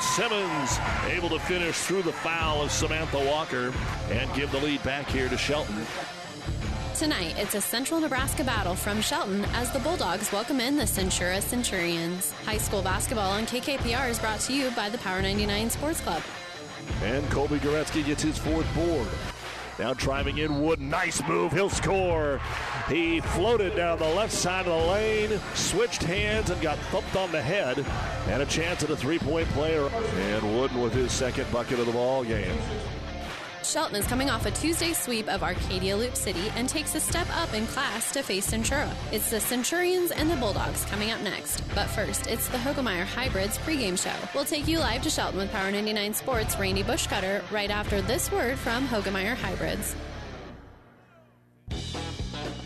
Simmons able to finish through the foul of Samantha Walker and give the lead back here to Shelton. Tonight, it's a central Nebraska battle from Shelton as the Bulldogs welcome in the Centura Centurions. High school basketball on KKPR is brought to you by the Power 99 Sports Club. And Colby Goretzky gets his fourth board. Now driving in Wood. Nice move. He'll score. He floated down the left side of the lane, switched hands, and got thumped on the head. And a chance at a three point player. And Wooden with his second bucket of the ball game. Shelton is coming off a Tuesday sweep of Arcadia Loop City and takes a step up in class to face Centura. It's the Centurions and the Bulldogs coming up next. But first, it's the Hoegemeyer Hybrids pregame show. We'll take you live to Shelton with Power 99 Sports' Randy Bushcutter right after this word from Hoegemeyer Hybrids.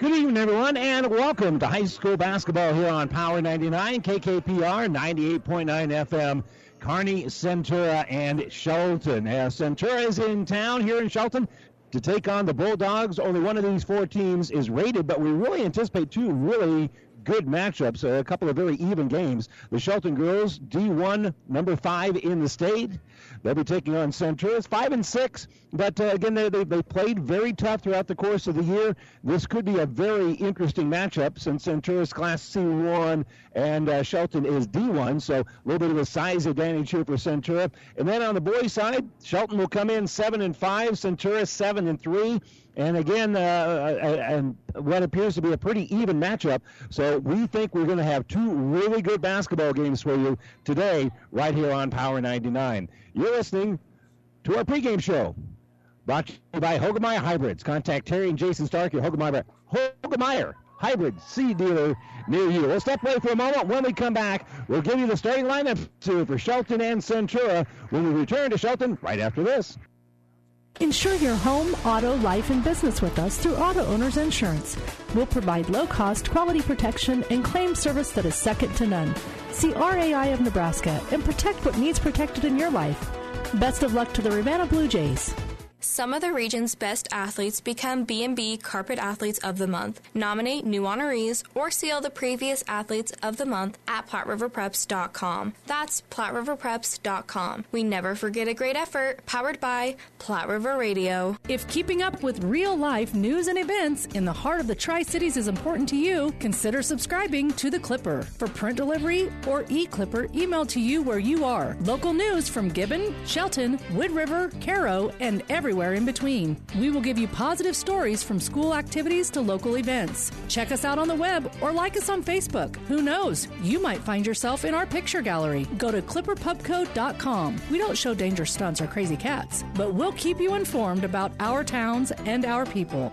Good evening, everyone, and welcome to high school basketball here on Power 99, KKPR 98.9 FM, Kearney, Centura, and Shelton. As Centura is in town here in Shelton to take on the Bulldogs. Only one of these four teams is rated, but we really anticipate two really good matchups, a couple of very even games. The Shelton girls, D1, number five in the state. They'll be taking on Centura. five and six, but uh, again, they, they, they played very tough throughout the course of the year. This could be a very interesting matchup since Centura's Class C1 and uh, Shelton is D1, so a little bit of a size advantage here for Centura. And then on the boys' side, Shelton will come in seven and five, Centura seven and three. And again, uh, and what appears to be a pretty even matchup. So we think we're going to have two really good basketball games for you today, right here on Power 99. You're listening to our pregame show, brought to you by Hoegemeyer Hybrids. Contact Terry and Jason Stark at Hoegemeyer, Hoegemeyer Hybrid seed dealer near you. We'll step away for a moment. When we come back, we'll give you the starting lineup for Shelton and Centura when we return to Shelton right after this. Insure your home, auto, life, and business with us through Auto Owners Insurance. We'll provide low cost, quality protection and claim service that is second to none. See RAI of Nebraska and protect what needs protected in your life. Best of luck to the Ravenna Blue Jays. Some of the region's best athletes become B&B Carpet Athletes of the Month. Nominate new honorees or see all the previous athletes of the month at PlatteRiverPreps.com. That's PlatteRiverPreps.com. We never forget a great effort. Powered by Platte River Radio. If keeping up with real life news and events in the heart of the Tri Cities is important to you, consider subscribing to The Clipper. For print delivery or e Clipper emailed to you where you are. Local news from Gibbon, Shelton, Wood River, Cairo, and everywhere everywhere in between. We will give you positive stories from school activities to local events. Check us out on the web or like us on Facebook. Who knows? You might find yourself in our picture gallery. Go to clipperpubco.com. We don't show dangerous stunts or crazy cats, but we'll keep you informed about our towns and our people.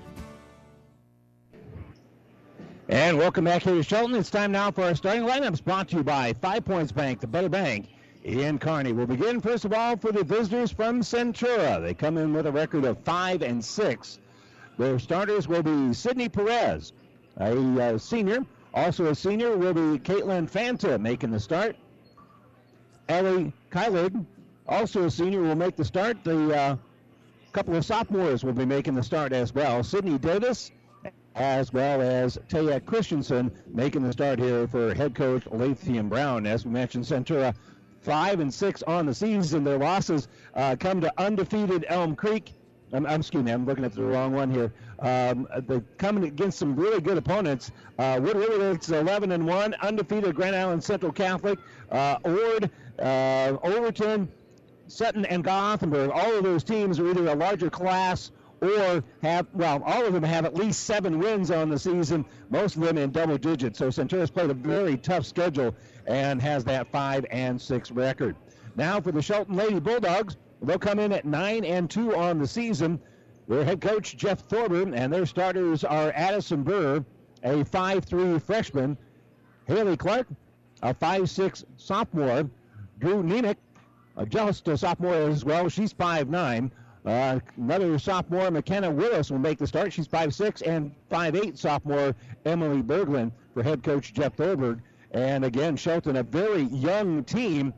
And welcome back here to Shelton. It's time now for our starting lineups brought to you by Five Points Bank, the better bank in Kearney. We'll begin first of all for the visitors from Centura. They come in with a record of five and six. Their starters will be Sydney Perez, a uh, senior. Also a senior will be Caitlin Fanta making the start. Ellie Kylig also a senior, will make the start. The uh, couple of sophomores will be making the start as well. Sydney Davis, as well as Taya Christensen, making the start here for head coach Lathian Brown. As we mentioned, Centura five and six on the season. Their losses uh, come to undefeated Elm Creek. I'm, I'm, excuse me, I'm looking at the wrong one here. Um, they coming against some really good opponents. Uh, Wood River, it's 11 and one, undefeated Grand Island Central Catholic. Uh, Ord, uh, Overton, Sutton, and Gothenburg. All of those teams are either a larger class or have, well, all of them have at least seven wins on the season, most of them in double digits. So Centura's played a very tough schedule and has that five and six record. Now for the Shelton Lady Bulldogs, they'll come in at nine and two on the season. Their head coach Jeff Thorburn and their starters are Addison Burr, a five-three freshman, Haley Clark, a five-six sophomore, Drew Nemick, just a sophomore as well. She's five-nine. Uh, another sophomore, McKenna Willis, will make the start. She's five-six and five-eight sophomore Emily Berglund for head coach Jeff Thorberg. And again, Shelton, a very young team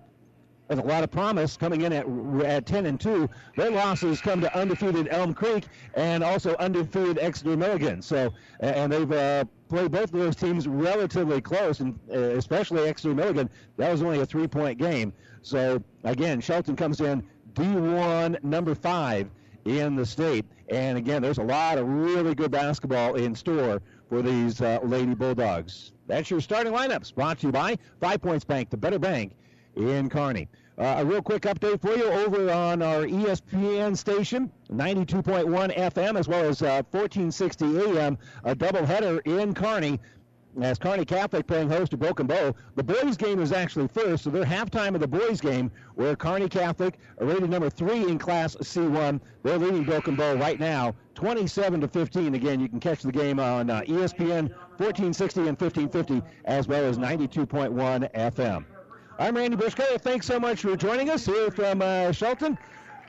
with a lot of promise coming in at, at 10 and 2. Their losses come to undefeated Elm Creek and also undefeated Exeter Milligan. So, and they've uh, played both of those teams relatively close, and uh, especially Exeter Milligan. That was only a three point game. So, again, Shelton comes in D1 number five in the state. And again, there's a lot of really good basketball in store for these uh, Lady Bulldogs. That's your starting lineups brought to you by Five Points Bank, the better bank in Kearney. Uh, a real quick update for you over on our ESPN station, 92.1 FM, as well as uh, 1460 AM, a doubleheader in Kearney as Kearney Catholic playing host to Broken Bow. The boys' game is actually first, so they're halftime of the boys' game, where Kearney Catholic, rated number three in Class C1, they're leading Broken Bow right now, 27 to 15. Again, you can catch the game on uh, ESPN 1460 and 1550, as well as 92.1 FM. I'm Randy Bushko. Thanks so much for joining us here from uh, Shelton.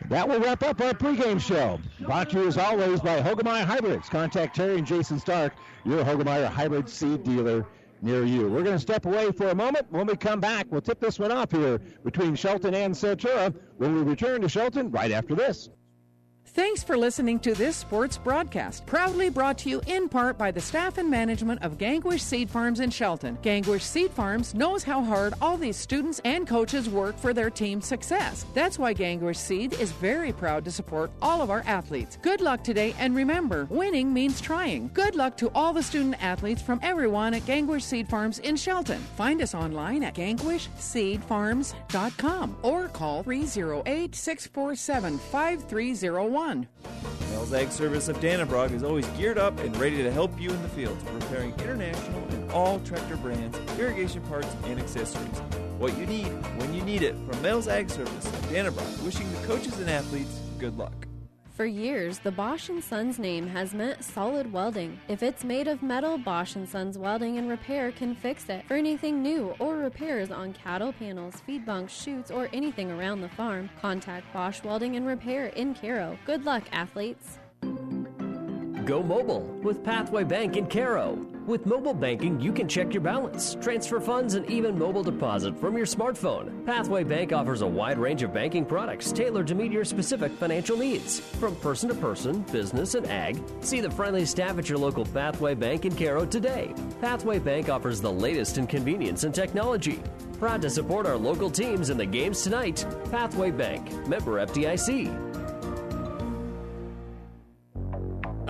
That will wrap up our pregame show. Brought to you as always by Hoegemeyer Hybrids. Contact Terry and Jason Stark, your Hoegemeyer Hybrid seed dealer near you. We're going to step away for a moment. When we come back, we'll tip this one off here between Shelton and Centura when we return to Shelton right after this. Thanks for listening to this sports broadcast, proudly brought to you in part by the staff and management of Gangwish Seed Farms in Shelton. Gangwish Seed Farms knows how hard all these students and coaches work for their team's success. That's why Gangwish Seed is very proud to support all of our athletes. Good luck today, and remember, winning means trying. Good luck to all the student athletes from everyone at Gangwish Seed Farms in Shelton. Find us online at gangwishseedfarms.com or call 308 647 5301 one. Mel's Ag Service of Dannebrog is always geared up and ready to help you in the field, preparing international and all tractor brands, irrigation parts, and accessories. What you need when you need it from Mel's Ag Service of Dannebrog, wishing the coaches and athletes good luck. For years, the Bosch & Sons name has meant solid welding. If it's made of metal, Bosch & Sons Welding and Repair can fix it. For anything new or repairs on cattle panels, feed bunks, chutes, or anything around the farm, contact Bosch Welding and Repair in Cairo. Good luck, athletes. Go mobile with Pathway Bank in Cairo. With mobile banking, you can check your balance, transfer funds, and even mobile deposit from your smartphone. Pathway Bank offers a wide range of banking products tailored to meet your specific financial needs. From person to person, business, and ag, see the friendly staff at your local Pathway Bank in Cairo today. Pathway Bank offers the latest in convenience and technology. Proud to support our local teams in the games tonight. Pathway Bank, member FDIC.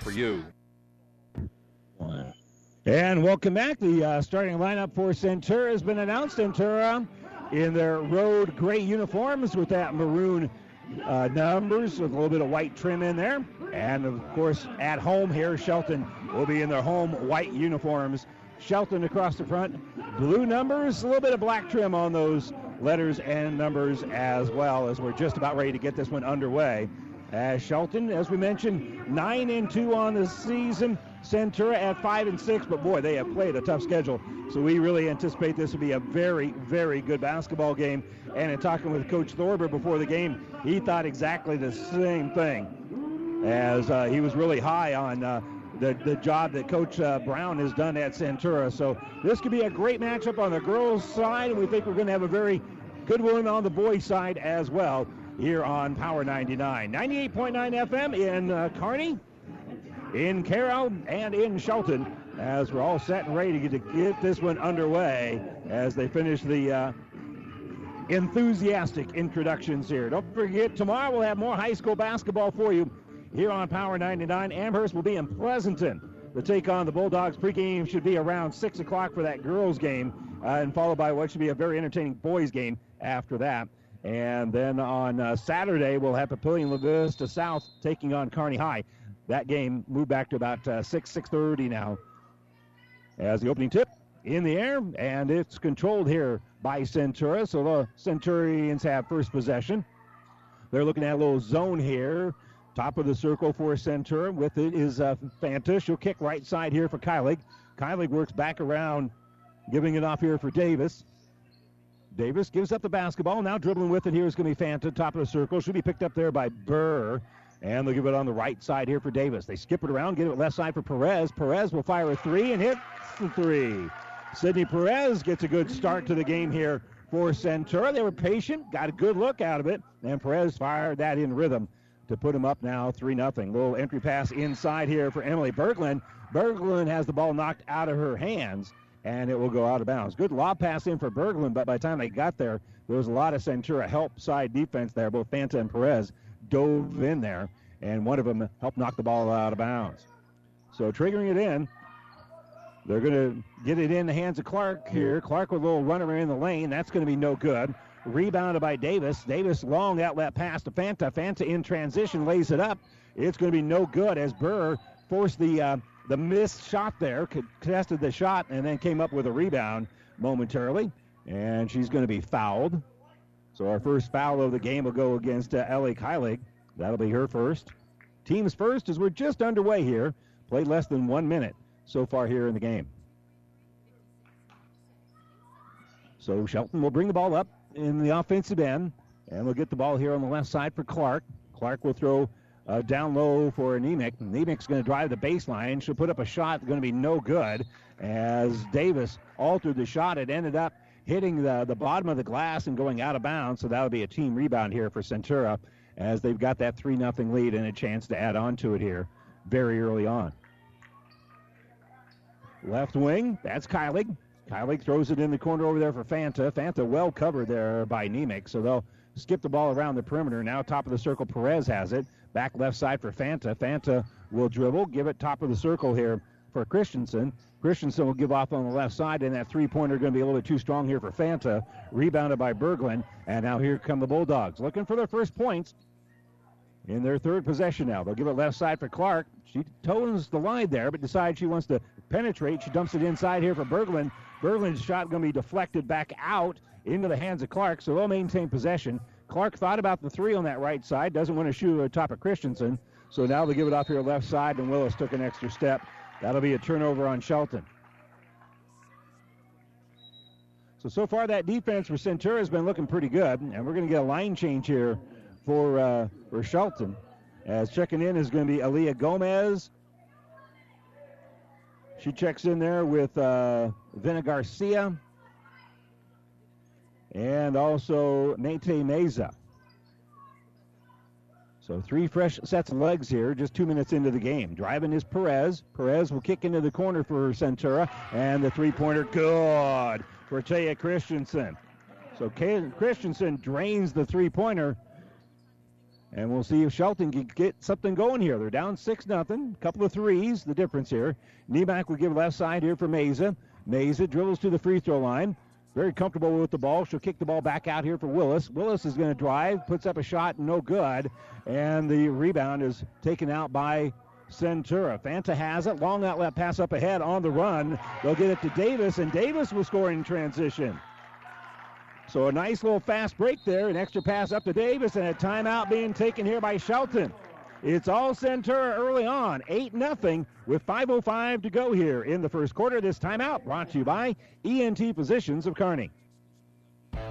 for you. And welcome back. The uh, starting lineup for Centura has been announced. Centura in their road gray uniforms with that maroon uh, numbers with a little bit of white trim in there. And of course, at home here, Shelton will be in their home white uniforms. Shelton across the front, blue numbers, a little bit of black trim on those letters and numbers as well as we're just about ready to get this one underway. As Shelton, as we mentioned, nine and two on the season. Centura at five and six, but boy, they have played a tough schedule. So we really anticipate this will be a very, very good basketball game. And in talking with Coach Thorber before the game, he thought exactly the same thing, as uh, he was really high on uh, the the job that Coach uh, Brown has done at Centura. So this could be a great matchup on the girls' side, and we think we're going to have a very good one on the boys' side as well here on Power 99. 98.9 FM in uh, Kearney, in Carroll, and in Shelton as we're all set and ready to get, to get this one underway as they finish the uh, enthusiastic introductions here. Don't forget, tomorrow we'll have more high school basketball for you here on Power 99. Amherst will be in Pleasanton to take on the Bulldogs. Pregame should be around 6 o'clock for that girls game, uh, and followed by what should be a very entertaining boys game after that. And then on uh, Saturday, we'll have Papillion La Vista South taking on Kearney High. That game moved back to about uh, 6, 6.30 now. As the opening tip in the air, and it's controlled here by Centura. So the Centurions have first possession. They're looking at a little zone here. Top of the circle for Centura. With it is uh, Fanta. She'll kick right side here for Kylig. Kylig works back around, giving it off here for Davis. Davis gives up the basketball. Now dribbling with it here is going to be Fanta. Top of the circle. Should be picked up there by Burr. And they'll give it on the right side here for Davis. They skip it around, get it left side for Perez. Perez will fire a three and hit the three. Sydney Perez gets a good start to the game here for Centura. They were patient, got a good look out of it, and Perez fired that in rhythm to put him up now 3 0. Little entry pass inside here for Emily Berglund. Berglund has the ball knocked out of her hands, and it will go out of bounds. Good lob pass in for Berglund, but by the time they got there, there was a lot of Centura help side defense there. Both Fanta and Perez dove in there, and one of them helped knock the ball out of bounds. So triggering it in, they're going to get it in the hands of Clark here. Clark with a little runner in the lane. That's going to be no good. Rebounded by Davis. Davis long outlet pass to Fanta. Fanta in transition lays it up. It's going to be no good as Burr forced the uh, the missed shot there, contested the shot, and then came up with a rebound momentarily. And she's going to be fouled. So our first foul of the game will go against uh, Ellie Kylig. That'll be her first. Team's first as we're just underway here. Played less than one minute so far here in the game. So Shelton will bring the ball up in the offensive end, and we'll get the ball here on the left side for Clark. Clark will throw uh, down low for Nemec. Nemec's going to drive the baseline. She'll put up a shot going to be no good as Davis altered the shot. It ended up hitting the, the bottom of the glass and going out of bounds. So that'll be a team rebound here for Centura as they've got that 3 0 lead and a chance to add on to it here very early on. Left wing, that's Kylig. Kylig throws it in the corner over there for Fanta. Fanta well covered there by Nemec, so they'll skip the ball around the perimeter. Now top of the circle, Perez has it. Back left side for Fanta. Fanta will dribble, give it top of the circle here for Christensen. Christensen will give off on the left side, and that three-pointer going to be a little bit too strong here for Fanta. Rebounded by Berglund, and now here come the Bulldogs, looking for their first points in their third possession now. They'll give it left side for Clark. She tones the line there, but decides she wants to penetrate. She dumps it inside here for Berglund. Berglund's shot going to be deflected back out into the hands of Clark, so they'll maintain possession. Clark thought about the three on that right side, doesn't want to shoot top of Christensen, so now they give it off here left side, and Willis took an extra step. That'll be a turnover on Shelton. So, so far that defense for Centura has been looking pretty good, and we're going to get a line change here for, uh, for Shelton. As checking in is going to be Aaliyah Gomez, She checks in there with uh, Vina Garcia and also Mate Meza. So three fresh sets of legs here, just two minutes into the game. Driving is Perez. Perez will kick into the corner for Centura, and the three-pointer good for Taya Christensen. So Christensen drains the three-pointer, and we'll see if Shelton can get something going here. They're down six nothing. Couple of threes, the difference here. Nieback will give left side here for Meza. Meza dribbles to the free throw line. Very comfortable with the ball. She'll kick the ball back out here for Willis. Willis is going to drive, puts up a shot, no good. And the rebound is taken out by Centura. Fanta has it. Long outlet pass up ahead on the run. They'll get it to Davis, and Davis will score in transition. So a nice little fast break there. An extra pass up to Davis, and a timeout being taken here by Shelton. It's all Centura early on, 8 0 with 5.05 to go here in the first quarter. This timeout brought to you by ENT Physicians of Kearney.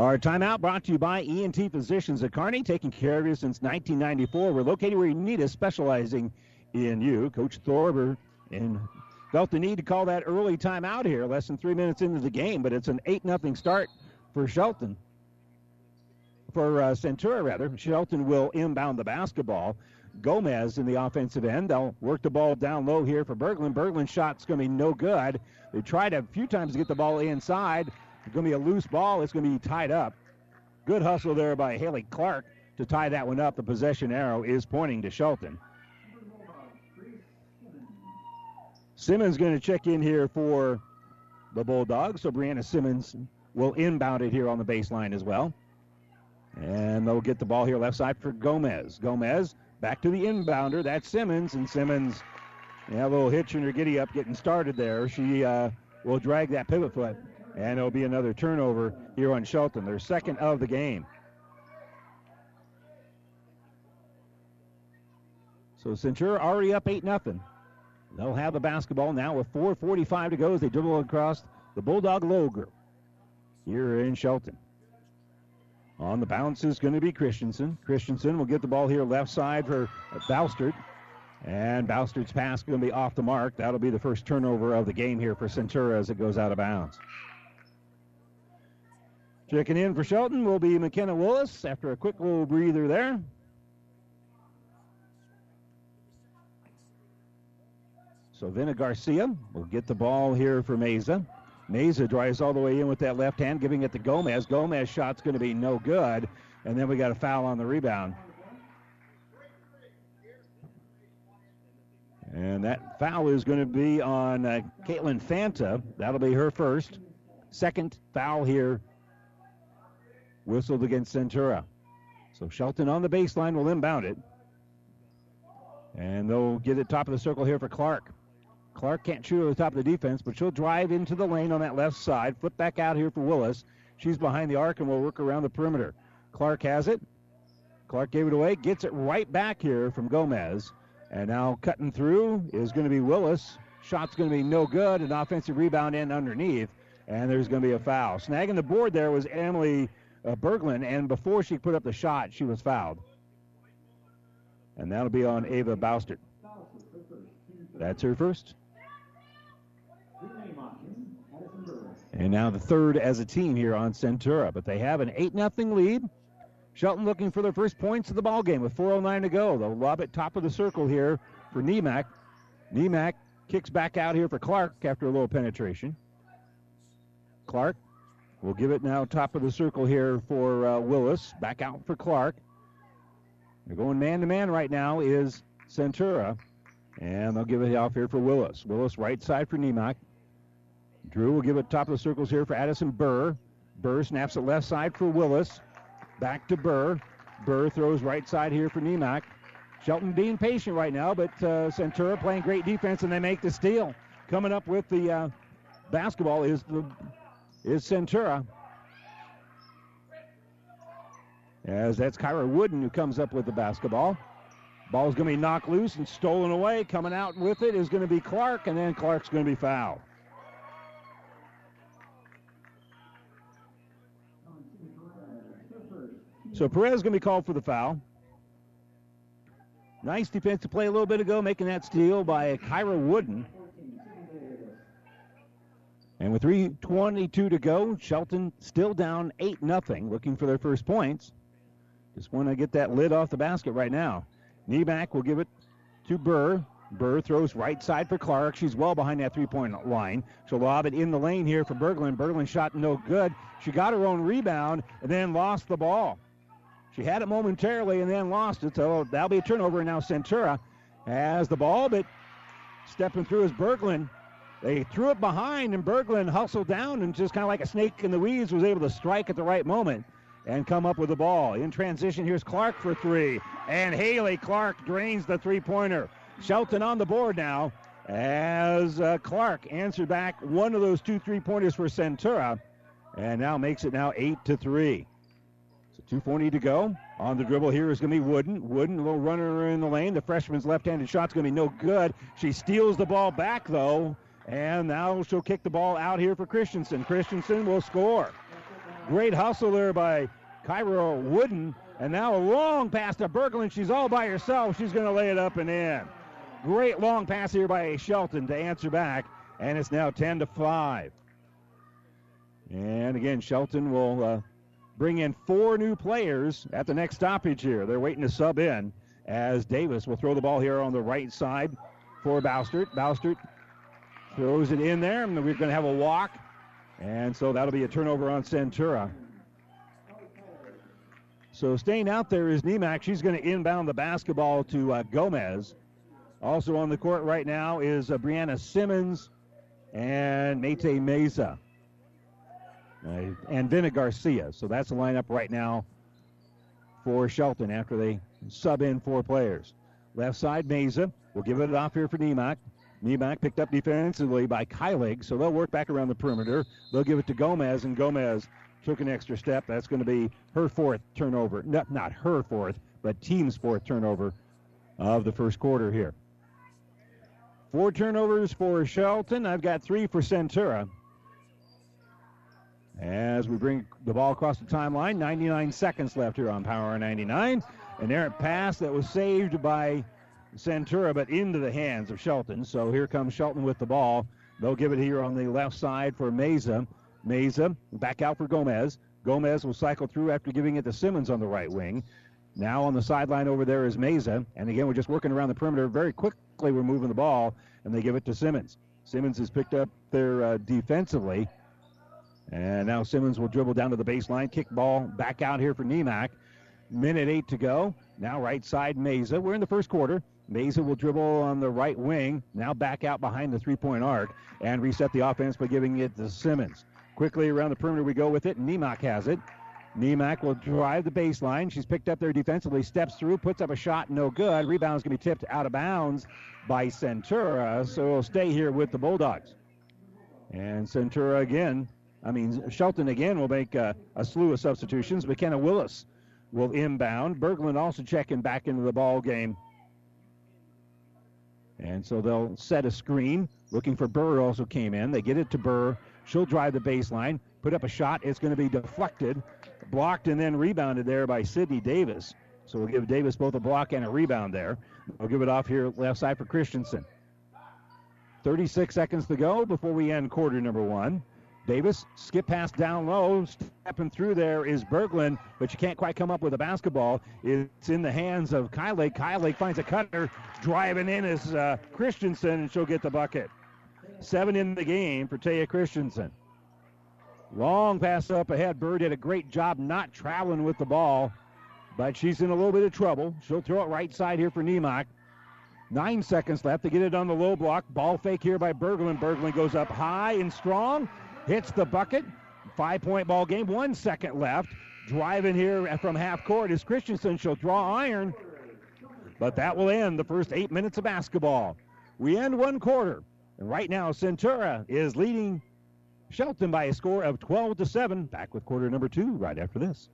Our timeout brought to you by ENT Physicians at Kearney, taking care of you since 1994. We're located where you need us, specializing in you. Coach Thorber and felt the need to call that early timeout here, less than three minutes into the game, but it's an 8 0 start for Shelton. For uh, Centura, rather. Shelton will inbound the basketball. Gomez in the offensive end. They'll work the ball down low here for Berglund. Berglund's shot's going to be no good. They tried a few times to get the ball inside. It's going to be a loose ball. It's going to be tied up. Good hustle there by Haley Clark to tie that one up. The possession arrow is pointing to Shelton. Simmons going to check in here for the Bulldogs. So Brianna Simmons will inbound it here on the baseline as well. And they'll get the ball here left side for Gomez. Gomez back to the inbounder. That's Simmons. And Simmons, yeah, a little hitch in her giddy up getting started there. She uh, will drag that pivot foot and it'll be another turnover here on Shelton, their second of the game. So Centura already up 8 0. They'll have the basketball now with 4.45 to go as they dribble across the Bulldog logo here in Shelton. On the bounce is going to be Christensen. Christensen will get the ball here left side for Boustert. And Boustert's pass going to be off the mark. That'll be the first turnover of the game here for Centura as it goes out of bounds. Checking in for Shelton will be McKenna Willis after a quick little breather there. So Vina Garcia will get the ball here for Meza. Meza drives all the way in with that left hand, giving it to Gomez. Gomez shot's going to be no good. And then we got a foul on the rebound. And that foul is going to be on uh, Caitlin Fanta. That'll be her first. Second foul here whistled against Centura. So Shelton on the baseline will inbound it. And they'll get it top of the circle here for Clark. Clark can't shoot at the top of the defense, but she'll drive into the lane on that left side, flip back out here for Willis. She's behind the arc and will work around the perimeter. Clark has it. Clark gave it away, gets it right back here from Gomez. And now cutting through is going to be Willis. Shot's going to be no good. An offensive rebound in underneath. And there's going to be a foul. Snagging the board there was Emily uh, Berglund, and before she put up the shot, she was fouled. And that'll be on Ava Boustert. That's her first. And now the third as a team here on Centura, but they have an 8 0 lead. Shelton looking for their first points of the ball game with 4.09 to go. They'll lob it top of the circle here for Niemak. Niemak kicks back out here for Clark after a little penetration. Clark We'll give it now top of the circle here for uh, Willis. Back out for Clark. They're going man to man right now is Centura. And they'll give it off here for Willis. Willis right side for Niemak. Drew will give it top of the circles here for Addison Burr. Burr snaps it left side for Willis. Back to Burr. Burr throws right side here for Niemak. Shelton being patient right now, but uh, Centura playing great defense, and they make the steal. Coming up with the uh, basketball is the is Centura. As that's Kyra Wooden who comes up with the basketball. Ball's going to be knocked loose and stolen away. Coming out with it is going to be Clark, and then Clark's going to be fouled. So Perez is going to be called for the foul. Nice defensive play a little bit ago, making that steal by Kyra Wooden. And with 3.22 to go, Shelton still down 8 0, looking for their first points. Just want to get that lid off the basket right now. Nieback will give it to Burr. Burr throws right side for Clark. She's well behind that three point line. She'll lob it in the lane here for Berglund. Berglund shot no good. She got her own rebound and then lost the ball. She had it momentarily and then lost it. So that'll be a turnover now. Centura has the ball, but stepping through is Berglund. They threw it behind, and Berglund hustled down and just kind of like a snake in the weeds was able to strike at the right moment and come up with the ball. In transition, here's Clark for three. And Haley Clark drains the three pointer. Shelton on the board now as uh, Clark answered back one of those two three pointers for Centura and now makes it now 8 to 3. So 2.40 to go. On the dribble here is going to be Wooden. Wooden, a little runner in the lane. The freshman's left handed shot's going to be no good. She steals the ball back, though, and now she'll kick the ball out here for Christensen. Christensen will score. Great hustle there by Kyra Wooden. And now a long pass to Berglund. She's all by herself. She's going to lay it up and in. Great long pass here by Shelton to answer back. And it's now 10 to 5. And again, Shelton will uh, bring in four new players at the next stoppage here. They're waiting to sub in as Davis will throw the ball here on the right side for Boustert. Boustert throws it in there, and we're going to have a walk. And so that'll be a turnover on Centura. So staying out there is Nemak. She's going to inbound the basketball to uh, Gomez. Also on the court right now is uh, Brianna Simmons and Mate Mesa uh, and Vina Garcia. So that's the lineup right now for Shelton after they sub in four players. Left side, Mesa We'll give it off here for Nemak. Nemak picked up defensively by Kylig, so they'll work back around the perimeter. They'll give it to Gomez, and Gomez took an extra step. That's going to be her fourth turnover. Not, not her fourth, but team's fourth turnover of the first quarter here. Four turnovers for Shelton. I've got three for Centura. As we bring the ball across the timeline, 99 seconds left here on Power 99. An errant pass that was saved by Centura, but into the hands of Shelton. So here comes Shelton with the ball. They'll give it here on the left side for Mesa. Mesa back out for Gomez. Gomez will cycle through after giving it to Simmons on the right wing. Now on the sideline over there is Mesa. And again, we're just working around the perimeter. Very quickly, we're moving the ball, and they give it to Simmons. Simmons has picked up there uh, defensively. And now Simmons will dribble down to the baseline, kick ball back out here for Nemak. Minute eight to go. Now right side Mesa. We're in the first quarter. Mesa will dribble on the right wing, now back out behind the three point arc, and reset the offense by giving it to Simmons. Quickly around the perimeter we go with it. Nemak has it. Nemak will drive the baseline. She's picked up there defensively, steps through, puts up a shot, no good. Rebound's going to be tipped out of bounds by Centura, so we will stay here with the Bulldogs. And Centura again, I mean, Shelton again will make a, a slew of substitutions. McKenna Willis will inbound. Berglund also checking back into the ball game and so they'll set a screen. Looking for Burr also came in. They get it to Burr. She'll drive the baseline, put up a shot. It's going to be deflected, blocked, and then rebounded there by Sydney Davis. So we'll give Davis both a block and a rebound there. We'll give it off here left side for Christensen. 36 seconds to go before we end quarter number one. Davis, skip pass down low. Stepping through there is Berglund, but you can't quite come up with a basketball. It's in the hands of Kyle Kyle finds a cutter. Driving in is uh, Christensen, and she'll get the bucket. Seven in the game for Taya Christensen. Long pass up ahead. Bird did a great job not traveling with the ball, but she's in a little bit of trouble. She'll throw it right side here for Nemak. Nine seconds left to get it on the low block. Ball fake here by Berglund. Berglund goes up high and strong hits the bucket. Five point ball game. One second left. Driving here from half court is Christensen. She'll draw iron. But that will end the first eight minutes of basketball. We end one quarter. And right now, Centura is leading Shelton by a score of 12 to 7. Back with quarter number two right after this.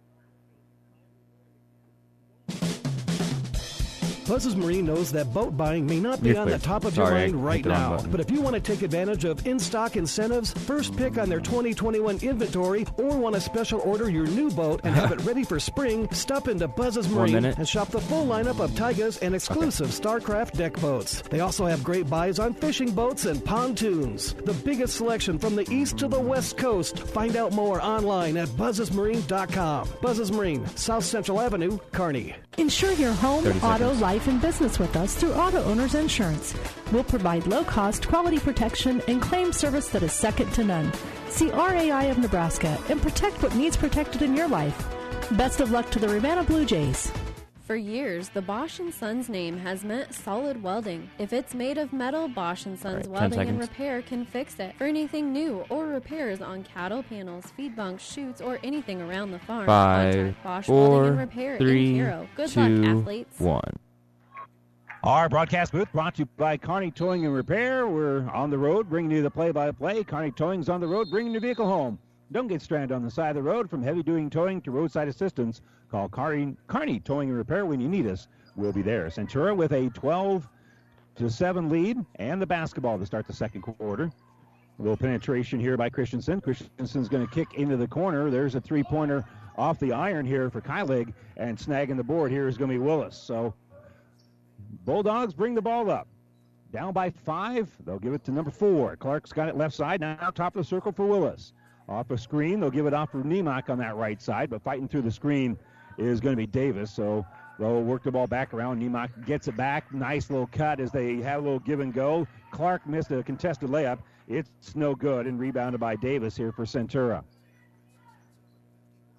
Buzzes Marine knows that boat buying may not be You're on clear. the top of Sorry, your mind right hit the wrong now. But if you want to take advantage of in-stock incentives, first pick on their 2021 inventory, or want to special order your new boat and have it ready for spring, stop into Buzzes One Marine and shop the full lineup of Taigas and exclusive StarCraft deck boats. They also have great buys on fishing boats and pontoons. The biggest selection from the east to the west coast. Find out more online at buzzesmarine.com. Buzzes Marine, South Central Avenue, Kearney. Insure your home, auto, seconds. Life, and business with us through Auto Owners Insurance. We'll provide low cost, quality protection and claim service that is second to none. See RAI of Nebraska and protect what needs protected in your life. Best of luck to the Ravenna Blue Jays. For years, the Bosch & Sons name has meant solid welding. If it's made of metal, Bosch & Sons All right, 10 Welding and. Repair can fix it. For anything new or repairs on cattle panels, feed bunks, chutes, or anything around the farm, Five, contact Bosch Welding and Repair three, in Hero. Good two, luck, athletes. one. Our broadcast booth brought to you by Kearney Towing and Repair. We're on the road bringing you the play-by-play. Kearney Towing's on the road bringing your vehicle home. Don't get stranded on the side of the road. From heavy-duty towing to roadside assistance, call Kearney, Kearney Towing and Repair when you need us. We'll be there. Centura with a 12 to 7 lead and the basketball to start the second quarter. A little penetration here by Christensen. Christensen's going to kick into the corner. There's a three-pointer off the iron here for Kylig, and snagging the board here is going to be Willis. So Bulldogs bring the ball up. Down by five. They'll give it to number four. Clark's got it left side. Now top of the circle for Willis. Off a screen. They'll give it off for Nemok on that right side, but fighting through the screen is going to be Davis. So they'll work the ball back around. Nemok gets it back. Nice little cut as they have a little give and go. Clark missed a contested layup. It's no good and rebounded by Davis here for Centura.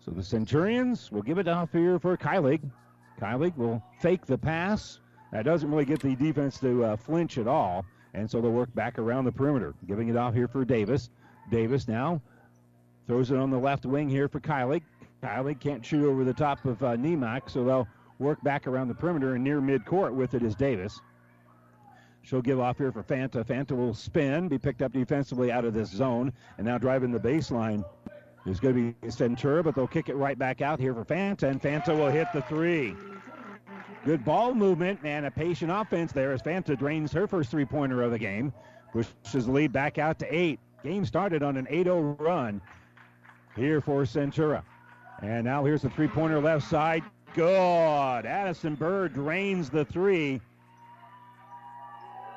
So the Centurions will give it off here for Kylig. Kylig will fake the pass. That doesn't really get the defense to uh, flinch at all. And so they'll work back around the perimeter, giving it off here for Davis. Davis now throws it on the left wing here for Kylig. Kylig can't shoot over the top of uh, so they'll work back around the perimeter and near midcourt with it is Davis. She'll give off here for Fanta. Fanta will spin, be picked up defensively out of this zone, and now driving the baseline is going to be Centura, but they'll kick it right back out here for Fanta, and Fanta will hit the three. Good ball movement and a patient offense there as Fanta drains her first three pointer of the game, pushes the lead back out to eight. Game started on an 8 0 run here for Centura. And now here's the three pointer left side. Good. Addison Burr drains the three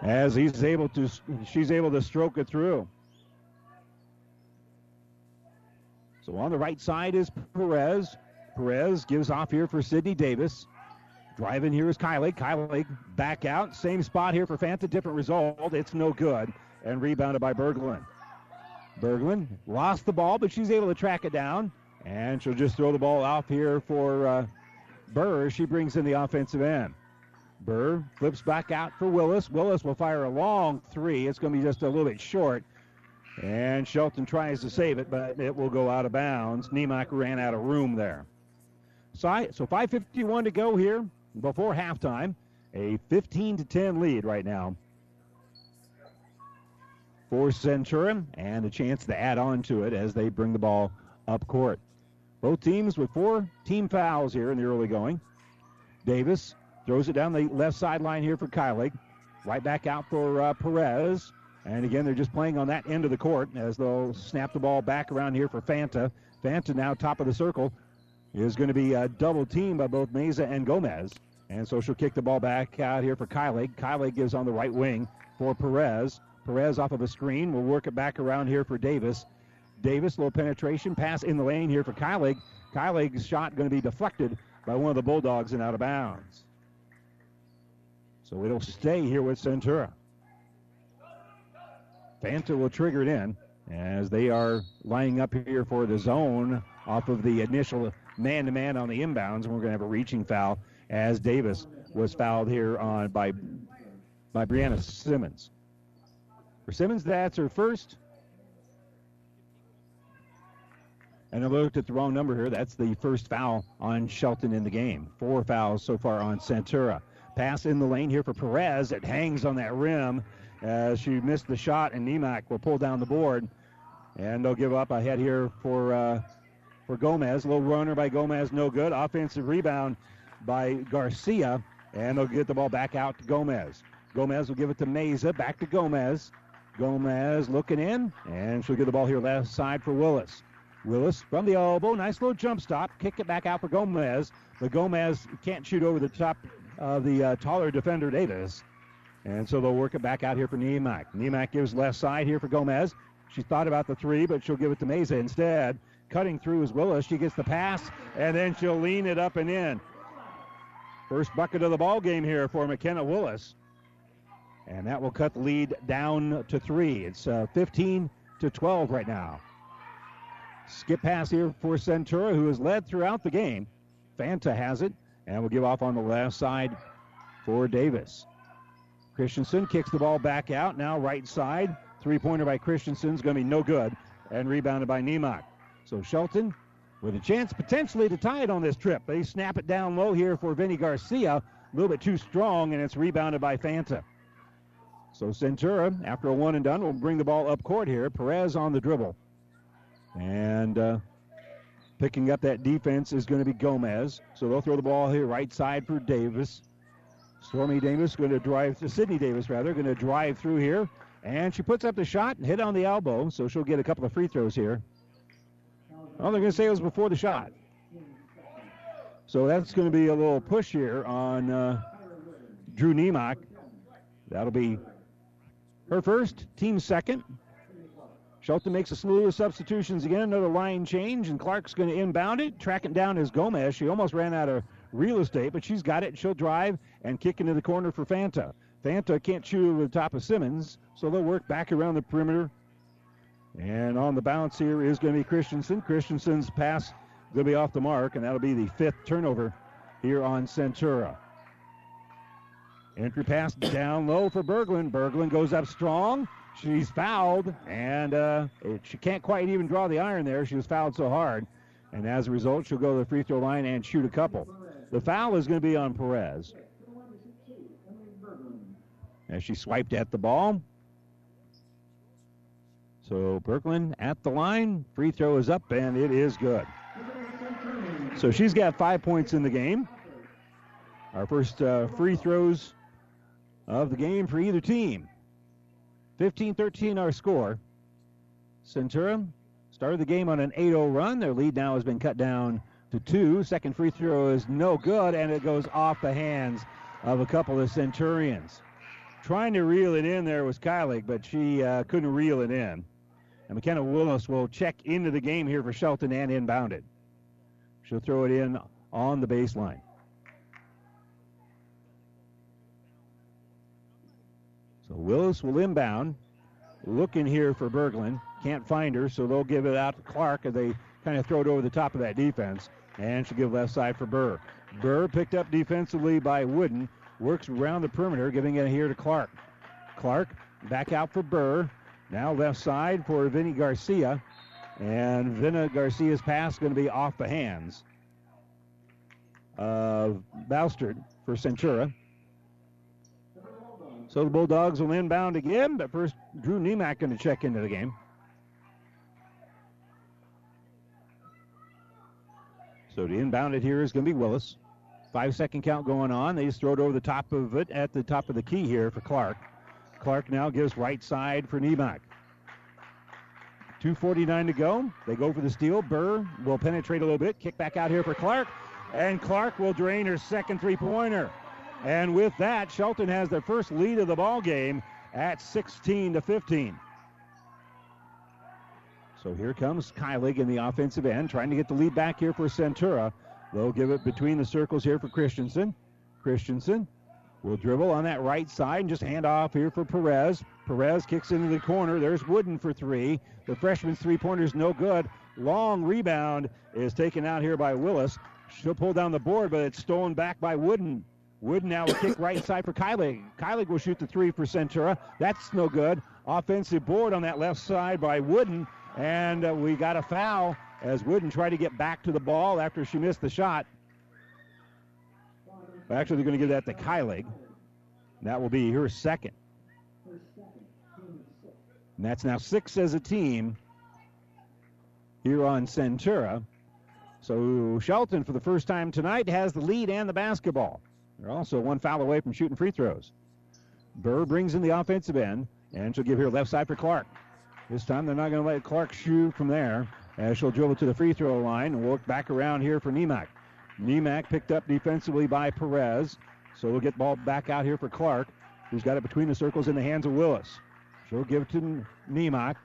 as he's able to she's able to stroke it through. So on the right side is Perez. Perez gives off here for Sydney Davis. Driving here is Kylie. Kylie back out. Same spot here for Fanta. Different result. It's no good. And rebounded by Berglund. Berglund lost the ball, but she's able to track it down. And she'll just throw the ball off here for uh, Burr. She brings in the offensive end. Burr flips back out for Willis. Willis will fire a long three. It's going to be just a little bit short. And Shelton tries to save it, but it will go out of bounds. Nemok ran out of room there. So, I, so 5.51 to go here before halftime. A 15 to 10 lead right now for Centurion, and a chance to add on to it as they bring the ball up court. Both teams with four team fouls here in the early going. Davis throws it down the left sideline here for Kylig. Right back out for uh, Perez. And again, they're just playing on that end of the court as they'll snap the ball back around here for Fanta. Fanta now top of the circle is going to be a double team by both Mesa and Gomez. And so she'll kick the ball back out here for Kylig. Kylig gives on the right wing for Perez. Perez off of a screen We'll work it back around here for Davis. Davis, little penetration pass in the lane here for Kylig. Kylig's shot going to be deflected by one of the Bulldogs and out of bounds. So it'll stay here with Centura. Fanta will trigger it in as they are lining up here for the zone off of the initial man-to-man on the inbounds. And we're going to have a reaching foul as Davis was fouled here on by by Brianna Simmons. For Simmons, that's her first. And I looked at the wrong number here. That's the first foul on Shelton in the game. Four fouls so far on Centura. Pass in the lane here for Perez. It hangs on that rim as she missed the shot, and Nemak will pull down the board. And they'll give up ahead here for uh, for Gomez. Little runner by Gomez, no good. Offensive rebound by Garcia, and they'll get the ball back out to Gomez. Gomez will give it to Meza. Back to Gomez. Gomez looking in, and she'll get the ball here left side for Willis. Willis from the elbow, nice little jump stop, kick it back out for Gomez. But Gomez can't shoot over the top of the uh, taller defender Davis. And so they'll work it back out here for Niemak. Niemak gives left side here for Gomez. She thought about the three, but she'll give it to Meza instead. Cutting through is Willis. She gets the pass, and then she'll lean it up and in. First bucket of the ball game here for McKenna Willis. And that will cut the lead down to three. It's uh, 15 to 12 right now. Skip pass here for Centura, who has led throughout the game. Fanta has it, and will give off on the left side for Davis. Christensen kicks the ball back out. Now right side. Three pointer by Christensen is going to be no good, and rebounded by Niemock. So Shelton with a chance potentially to tie it on this trip. They snap it down low here for Vinny Garcia. A little bit too strong, and it's rebounded by Fanta. So Centura, after a one and done, will bring the ball up court here. Perez on the dribble. And uh, picking up that defense is going to be Gomez. So they'll throw the ball here right side for Davis. Stormy Davis going to drive, to Sydney Davis rather, going to drive through here. And she puts up the shot and hit on the elbow, so she'll get a couple of free throws here. Well, they're going to say it was before the shot. So that's going to be a little push here on uh, Drew Niemock. That'll be her first, team second. Shelton makes a slew of substitutions again, another line change, and Clark's going to inbound it. Tracking down is Gomez. She almost ran out of real estate, but she's got it. She'll drive and kick into the corner for Fanta. Fanta can't shoot over the top of Simmons, so they'll work back around the perimeter. And on the bounce here is going to be Christensen. Christensen's pass going to be off the mark, and that'll be the fifth turnover here on Centura. Entry pass down low for Berglund. Berglund goes up strong. She's fouled, and uh, it, she can't quite even draw the iron there. She was fouled so hard. And as a result, she'll go to the free throw line and shoot a couple. The foul is going to be on Perez. As she swiped at the ball. So Berglund at the line. Free throw is up, and it is good. So she's got five points in the game. Our first uh, free throws of the game for either team. 15 13 our score. Centura started the game on an 8 0 run. Their lead now has been cut down to two. Second free throw is no good, and it goes off the hands of a couple of Centurions. Trying to reel it in there was Kylie, but she uh, couldn't reel it in. And McKenna Willis will check into the game here for Shelton and inbound it. She'll throw it in on the baseline. So Willis will inbound. Looking here for Berglund. Can't find her, so they'll give it out to Clark as they kind of throw it over the top of that defense. And she'll give left side for Burr. Burr picked up defensively by Wooden. Works around the perimeter, giving it here to Clark. Clark back out for Burr. Now left side for Vinny Garcia. And Vinny Garcia's pass going to be off the hands of Boustert for Centura. So the Bulldogs will inbound again, but first Drew Niemak going to check into the game. So the inbounded here is going to be Willis. Five second count going on. They just throw it over the top of it at the top of the key here for Clark. Clark now gives right side for Niemak. 2.49 to go. They go for the steal. Burr will penetrate a little bit. Kick back out here for Clark. And Clark will drain her second three pointer. And with that, Shelton has their first lead of the ball game at 16 to 15. So here comes Kylig in the offensive end, trying to get the lead back here for Centura. They'll give it between the circles here for Christensen. Christensen will dribble on that right side and just hand off here for Perez. Perez kicks into the corner. There's Wooden for three. The freshman's three pointer's no good. Long rebound is taken out here by Willis. She'll pull down the board, but it's stolen back by Wooden. Wooden now will kick right side for Kylie. Kylie will shoot the three for Centura. That's no good. Offensive board on that left side by Wooden. And uh, we got a foul as Wooden tried to get back to the ball after she missed the shot. Actually, they're going to give that to Kylig. That will be her second. And that's now six as a team here on Centura. So Shelton, for the first time tonight, has the lead and the basketball. They're also one foul away from shooting free throws. Burr brings in the offensive end, and she'll give here left side for Clark. This time they're not going to let Clark shoot from there, as she'll dribble to the free throw line and work back around here for Nemak. Nemak picked up defensively by Perez, so we'll get the ball back out here for Clark, who's got it between the circles in the hands of Willis. She'll give it to Nemak.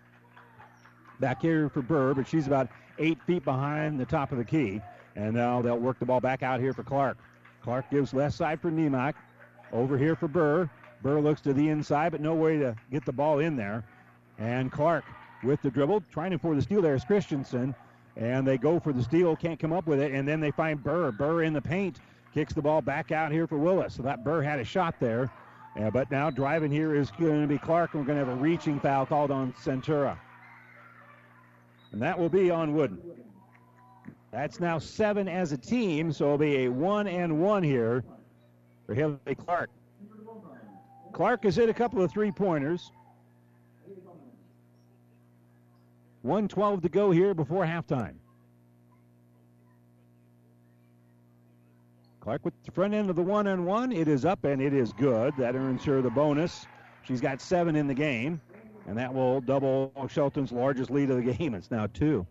Back here for Burr, but she's about eight feet behind the top of the key. And now they'll work the ball back out here for Clark. Clark gives left side for Nemak. Over here for Burr. Burr looks to the inside, but no way to get the ball in there. And Clark with the dribble, trying to for the steal there is Christensen. And they go for the steal, can't come up with it. And then they find Burr. Burr in the paint, kicks the ball back out here for Willis. So that Burr had a shot there. Yeah, but now driving here is going to be Clark, and we're going to have a reaching foul called on Centura. And that will be on Wooden. That's now seven as a team, so it'll be a one and one here for Hillary Clark. Clark has hit a couple of three pointers. 112 to go here before halftime. Clark with the front end of the one and one. It is up and it is good. That earns her the bonus. She's got seven in the game, and that will double Shelton's largest lead of the game. It's now two.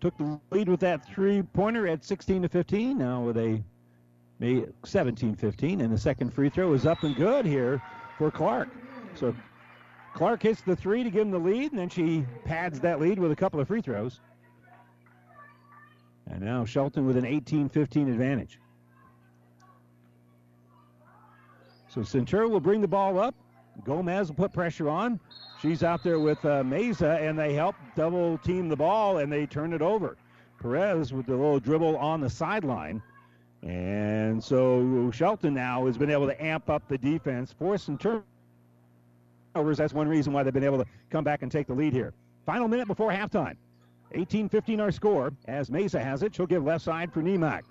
Took the lead with that three pointer at 16 to 15. Now with a 17 15, and the second free throw is up and good here for Clark. So Clark hits the three to give him the lead, and then she pads that lead with a couple of free throws. And now Shelton with an 18 15 advantage. So Centura will bring the ball up. Gomez will put pressure on. She's out there with uh, Mesa, and they help double team the ball, and they turn it over. Perez with the little dribble on the sideline. And so Shelton now has been able to amp up the defense, force some turnovers. That's one reason why they've been able to come back and take the lead here. Final minute before halftime. 18-15 our score. As Mesa has it, she'll give left side for Nemak.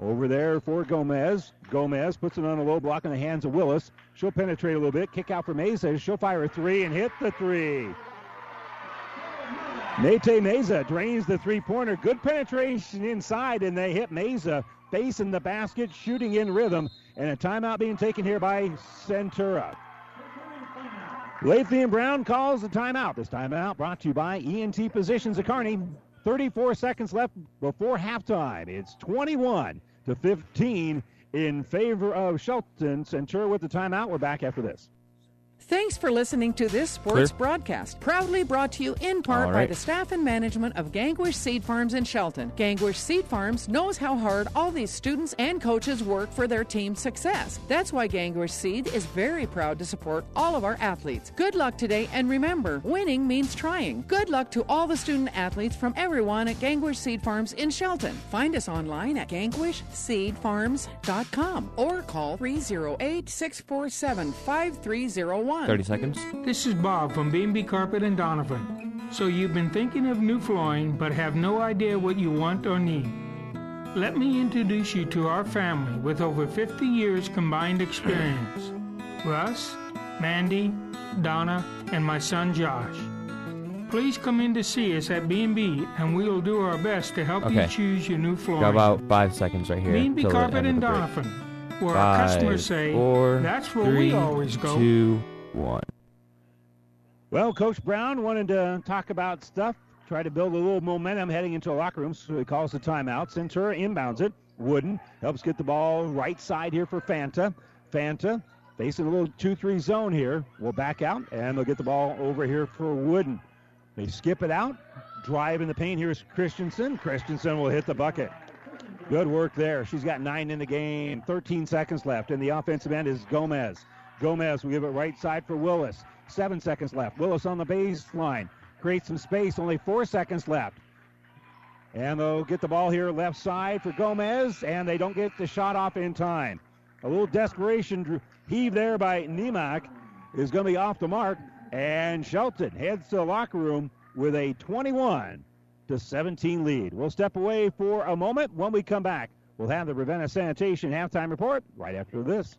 Over there for Gomez. Gomez puts it on a low block in the hands of Willis. She'll penetrate a little bit. Kick out for Mesa. She'll fire a three and hit the three. Nate Mesa drains the three-pointer. Good penetration inside, and they hit Mesa facing the basket, shooting in rhythm, and a timeout being taken here by Centura. Lathan Brown calls the timeout. This timeout brought to you by ENT Physicians of Kearney. 34 seconds left before halftime. It's 21 to 15 in favor of Shelton. Centura with the timeout. We're back after this. Thanks for listening to this sports Clear. broadcast, proudly brought to you in part right. by the staff and management of Gangwish Seed Farms in Shelton. Gangwish Seed Farms knows how hard all these students and coaches work for their team's success. That's why Gangwish Seed is very proud to support all of our athletes. Good luck today, and remember, winning means trying. Good luck to all the student athletes from everyone at Gangwish Seed Farms in Shelton. Find us online at gangwishseedfarms.com or call 308 647 5301. 30 seconds. This is Bob from B&B Carpet and Donovan. So you've been thinking of new flooring but have no idea what you want or need. Let me introduce you to our family with over 50 years combined experience. Russ, Mandy, Donna, and my son Josh. Please come in to see us at B&B and we will do our best to help okay. you choose your new flooring. Got about five seconds right here. B&B Carpet and Donovan, where Five, our customers say, four, that's where three, we always go. Two, one. Well, Coach Brown wanted to talk about stuff, try to build a little momentum heading into the locker room, so he calls the timeout. Centura inbounds it. Wooden helps get the ball right side here for Fanta. Fanta facing a little 2 3 zone here. Will back out, and they'll get the ball over here for Wooden. They skip it out. Drive in the paint. Here's Christensen. Christensen will hit the bucket. Good work there. She's got nine in the game. 13 seconds left. And the offensive end is Gomez. Gomez will give it right side for Willis. Seven seconds left. Willis on the baseline. Creates some space. Only four seconds left. And they'll get the ball here left side for Gomez, and they don't get the shot off in time. A little desperation heave there by Nemak is going to be off the mark, and Shelton heads to the locker room with a 21 to 17 lead. We'll step away for a moment. When we come back, We'll have the Ravenna Sanitation halftime report right after this.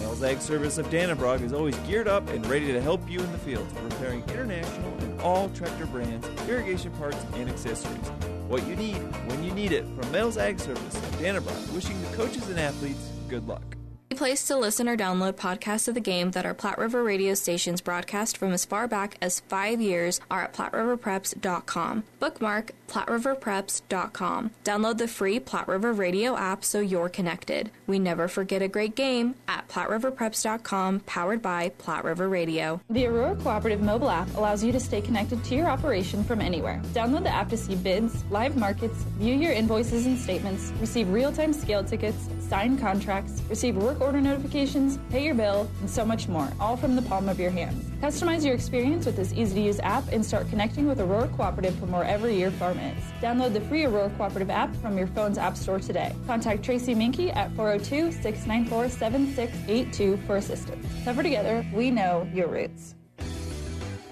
Mel's Ag Service of Dannebrog is always geared up and ready to help you in the field, repairing international and all tractor brands, irrigation parts, and accessories. What you need, when you need it, from Mel's Ag Service of Dannebrog, wishing the coaches and athletes good luck. A place to listen or download podcasts of the game that our Platte River radio stations broadcast from as far back as five years are at PlatteRiverPreps.com. Bookmark PlatteRiverPreps.com. Download the free Platte River radio app so you're connected. We never forget a great game at PlatteRiverPreps.com, powered by Platte River Radio. The Aurora Cooperative mobile app allows you to stay connected to your operation from anywhere. Download the app to see bids, live markets, view your invoices and statements, receive real time scale tickets, sign contracts, receive work order notifications, pay your bill, and so much more, all from the palm of your hands. Customize your experience with this easy to use app and start connecting with Aurora Cooperative from wherever your farm Download the free Aurora Cooperative app from your phone's app store today. Contact Tracy Minky at 402 694 7682 for assistance. Cover together, we know your roots.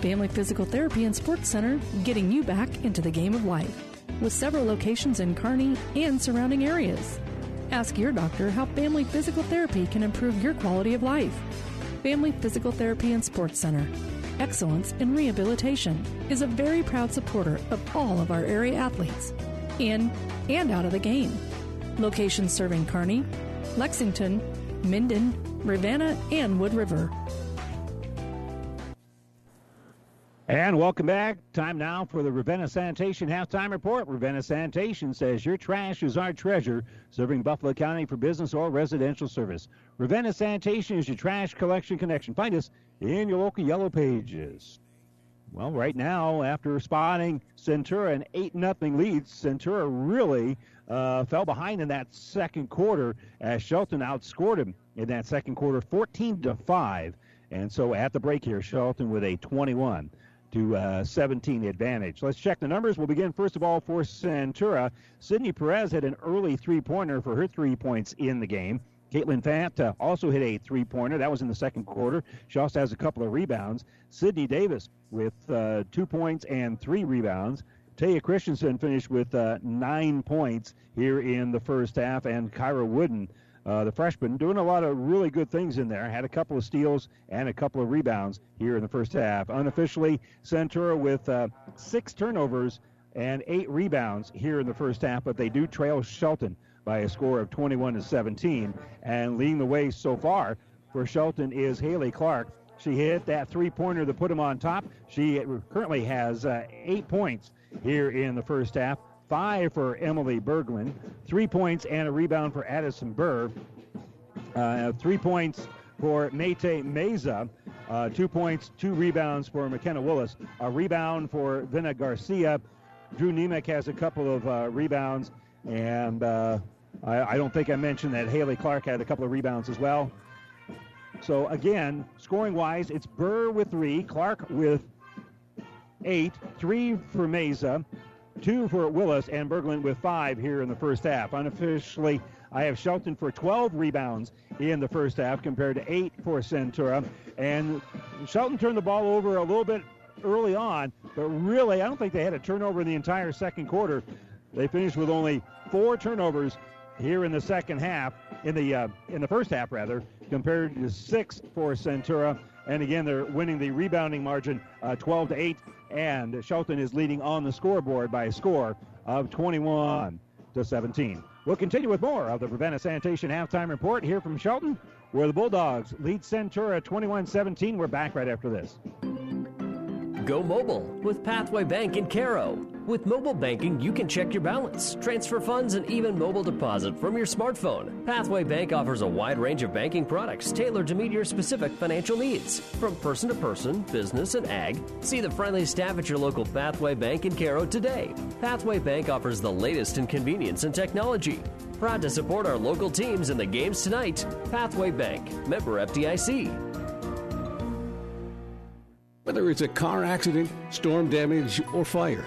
Family Physical Therapy and Sports Center, getting you back into the game of life. With several locations in Kearney and surrounding areas. Ask your doctor how family physical therapy can improve your quality of life. Family Physical Therapy and Sports Center. Excellence in Rehabilitation is a very proud supporter of all of our area athletes, in and out of the game. Locations serving Kearney, Lexington, Minden, Ravenna, and Wood River. And welcome back. Time now for the Ravenna Sanitation halftime report. Ravenna Sanitation says your trash is our treasure, serving Buffalo County for business or residential service. Ravenna Sanitation is your trash collection connection. Find us in your local yellow pages. Well, right now, after spotting Centura an 8 0 lead, Centura really uh, fell behind in that second quarter as Shelton outscored him in that second quarter 14 to 5. And so at the break here, Shelton with a 21 to uh, 17 advantage. Let's check the numbers. We'll begin first of all for Centura. Sydney Perez had an early three-pointer for her three points in the game. Caitlin Fant uh, also hit a three-pointer. That was in the second quarter. She also has a couple of rebounds. Sydney Davis with uh, two points and three rebounds. Taya Christensen finished with uh, nine points here in the first half, and Kyra Wooden uh, the freshman, doing a lot of really good things in there. Had a couple of steals and a couple of rebounds here in the first half. Unofficially, Centura with uh, six turnovers and eight rebounds here in the first half, but they do trail Shelton by a score of 21 to 17. And leading the way so far for Shelton is Haley Clark. She hit that three-pointer that put him on top. She currently has uh, eight points here in the first half five for Emily Berglund, three points and a rebound for Addison Burr, uh, three points for Mate Meza, uh, two points, two rebounds for McKenna Willis, a rebound for Vina Garcia. Drew Nemec has a couple of uh, rebounds, and uh, I, I don't think I mentioned that Haley Clark had a couple of rebounds as well. So again, scoring wise, it's Burr with three, Clark with eight, three for Meza, two for Willis, and Berglund with five here in the first half. Unofficially, I have Shelton for 12 rebounds in the first half compared to eight for Centura. And Shelton turned the ball over a little bit early on, but really, I don't think they had a turnover in the entire second quarter. They finished with only four turnovers here in the second half, in the uh, in the first half rather, compared to six for Centura. And again, they're winning the rebounding margin uh, 12 to 8, and Shelton is leading on the scoreboard by a score of 21 to 17. We'll continue with more of the Ravenna Sanitation halftime report here from Shelton, where the Bulldogs lead Centura 21 17. We're back right after this. Go mobile with Pathway Bank in Cairo. With mobile banking, you can check your balance, transfer funds, and even mobile deposit from your smartphone. Pathway Bank offers a wide range of banking products tailored to meet your specific financial needs. From person to person, business, and ag, see the friendly staff at your local Pathway Bank in Cairo today. Pathway Bank offers the latest in convenience and technology. Proud to support our local teams in the games tonight. Pathway Bank, member FDIC. Whether it's a car accident, storm damage, or fire,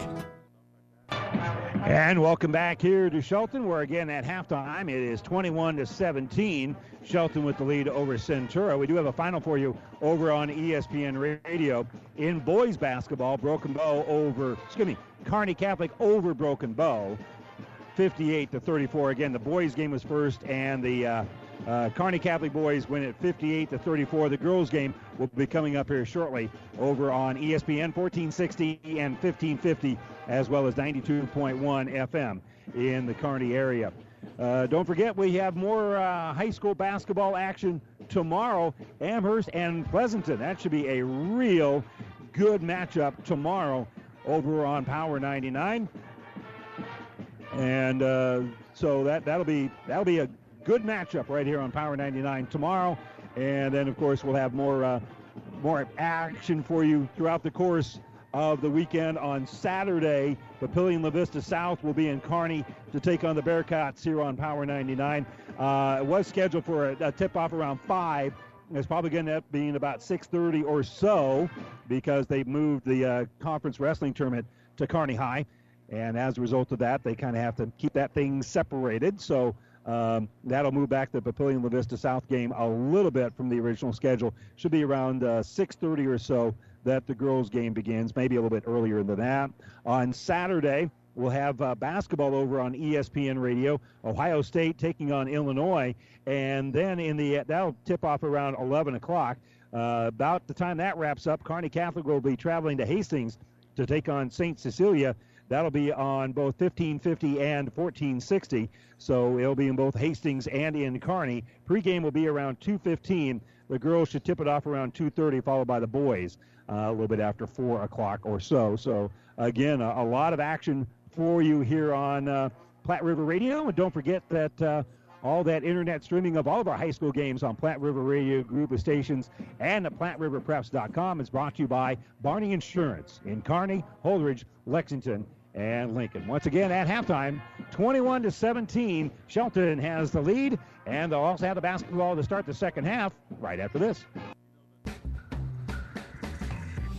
And welcome back here to Shelton, where again at halftime it is 21 to 17. Shelton with the lead over Centura. We do have a final for you over on ESPN Radio in boys basketball. Broken Bow over, excuse me, Kearney Catholic over Broken Bow, 58 to 34. Again, the boys game was first, and the uh, uh, Kearney Catholic boys win at 58 to 34. The girls game will be coming up here shortly over on ESPN 1460 and 1550, as well as 92.1 FM in the Kearney area. Uh, don't forget, we have more uh, high school basketball action tomorrow. Amherst and Pleasanton. That should be a real good matchup tomorrow over on Power 99. And uh, so that that'll be that'll be a good matchup right here on Power 99 tomorrow. And then, of course, we'll have more uh, more action for you throughout the course of the weekend on Saturday. Papillion La Vista South will be in Kearney to take on the Bearcats here on Power 99. Uh, it was scheduled for a, a tip-off around 5. It's probably going to end up being about 6.30 or so because they moved the uh, conference wrestling tournament to Kearney High. And as a result of that, they kind of have to keep that thing separated. So um, that'll move back the Papillion La Vista South game a little bit from the original schedule. Should be around uh, 6:30 or so that the girls' game begins. Maybe a little bit earlier than that. On Saturday, we'll have uh, basketball over on ESPN Radio. Ohio State taking on Illinois, and then in the that'll tip off around 11 o'clock. Uh, about the time that wraps up, Kearney Catholic will be traveling to Hastings to take on St. Cecilia. That'll be on both 1550 and 1460. So it'll be in both Hastings and in Kearney. Pregame will be around 215. The girls should tip it off around 2:30, followed by the boys a little bit after 4 o'clock or so. So again, a, a lot of action for you here on uh, Platte River Radio. And don't forget that. Uh, all that internet streaming of all of our high school games on Platte River Radio group of stations and at PlatteRiverPreps.com is brought to you by Barney Insurance in Kearney, Holdrege, Lexington, and Lincoln. Once again, at halftime, 21 to 17, Shelton has the lead, and they'll also have the basketball to start the second half right after this.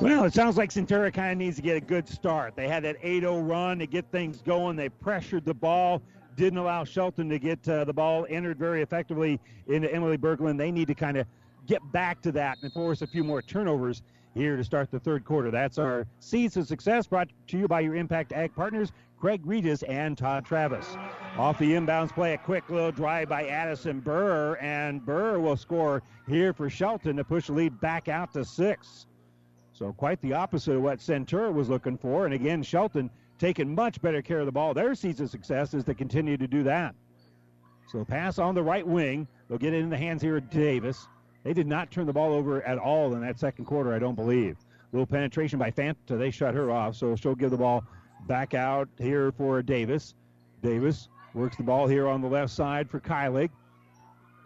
Well, it sounds like Centura kind of needs to get a good start. They had that 8-0 run to get things going. They pressured the ball, didn't allow Shelton to get uh, the ball entered very effectively into Emily Berglund. They need to kind of get back to that and force a few more turnovers here to start the third quarter. That's our Seeds of Success brought to you by your Impact Ag partners, Craig Regis and Todd Travis. Off the inbounds play, a quick little drive by Addison Burr, and Burr will score here for Shelton to push the lead back out to six. So quite the opposite of what Centura was looking for. And again, Shelton taking much better care of the ball. Their Seeds of Success is to continue to do that. So pass on the right wing. They'll get it in the hands here of Davis. They did not turn the ball over at all in that second quarter, I don't believe. Little penetration by Fanta. They shut her off, so she'll give the ball back out here for Davis. Davis works the ball here on the left side for Kylie.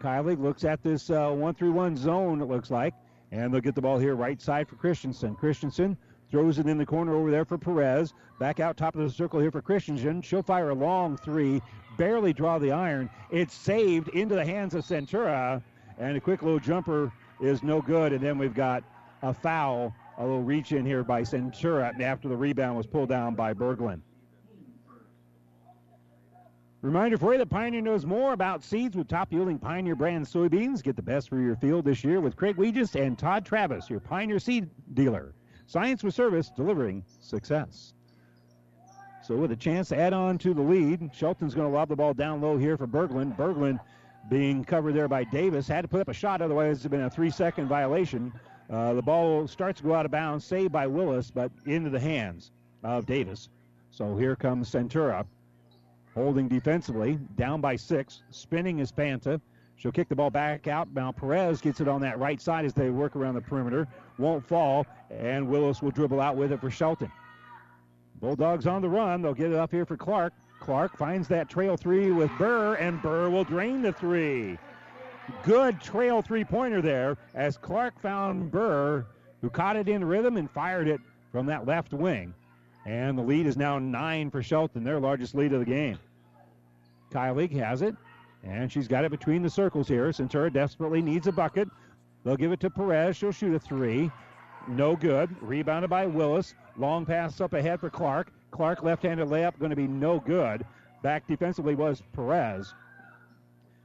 Kylie looks at this uh, one through one zone, it looks like, and they'll get the ball here right side for Christensen. Christensen throws it in the corner over there for Perez. Back out top of the circle here for Christensen. She'll fire a long three, barely draw the iron. It's saved into the hands of Centura, and a quick little jumper is no good. And then we've got a foul, a little reach in here by Centura after the rebound was pulled down by Berglund. Reminder for you that Pioneer knows more about seeds with top yielding Pioneer brand soybeans. Get the best for your field this year with Craig Regis and Todd Travis, your Pioneer seed dealer. Science with service, delivering success. So with a chance to add on to the lead, Shelton's going to lob the ball down low here for Berglund. Berglund being covered there by Davis. Had to put up a shot, otherwise it's been a three-second violation. Uh, the ball starts to go out of bounds, saved by Willis, but into the hands of Davis. So here comes Centura, holding defensively, down by six. Spinning is Fanta. She'll kick the ball back out. Now Perez gets it on that right side as they work around the perimeter. Won't fall, and Willis will dribble out with it for Shelton. Bulldogs on the run. They'll get it up here for Clark. Clark finds that trail three with Burr, and Burr will drain the three. Good trail three pointer there as Clark found Burr, who caught it in rhythm and fired it from that left wing. And the lead is now nine for Shelton, their largest lead of the game. Kylie has it, and she's got it between the circles here. Centura desperately needs a bucket. They'll give it to Perez. She'll shoot a three. No good. Rebounded by Willis. Long pass up ahead for Clark. Clark left-handed layup going to be no good. Back defensively was Perez,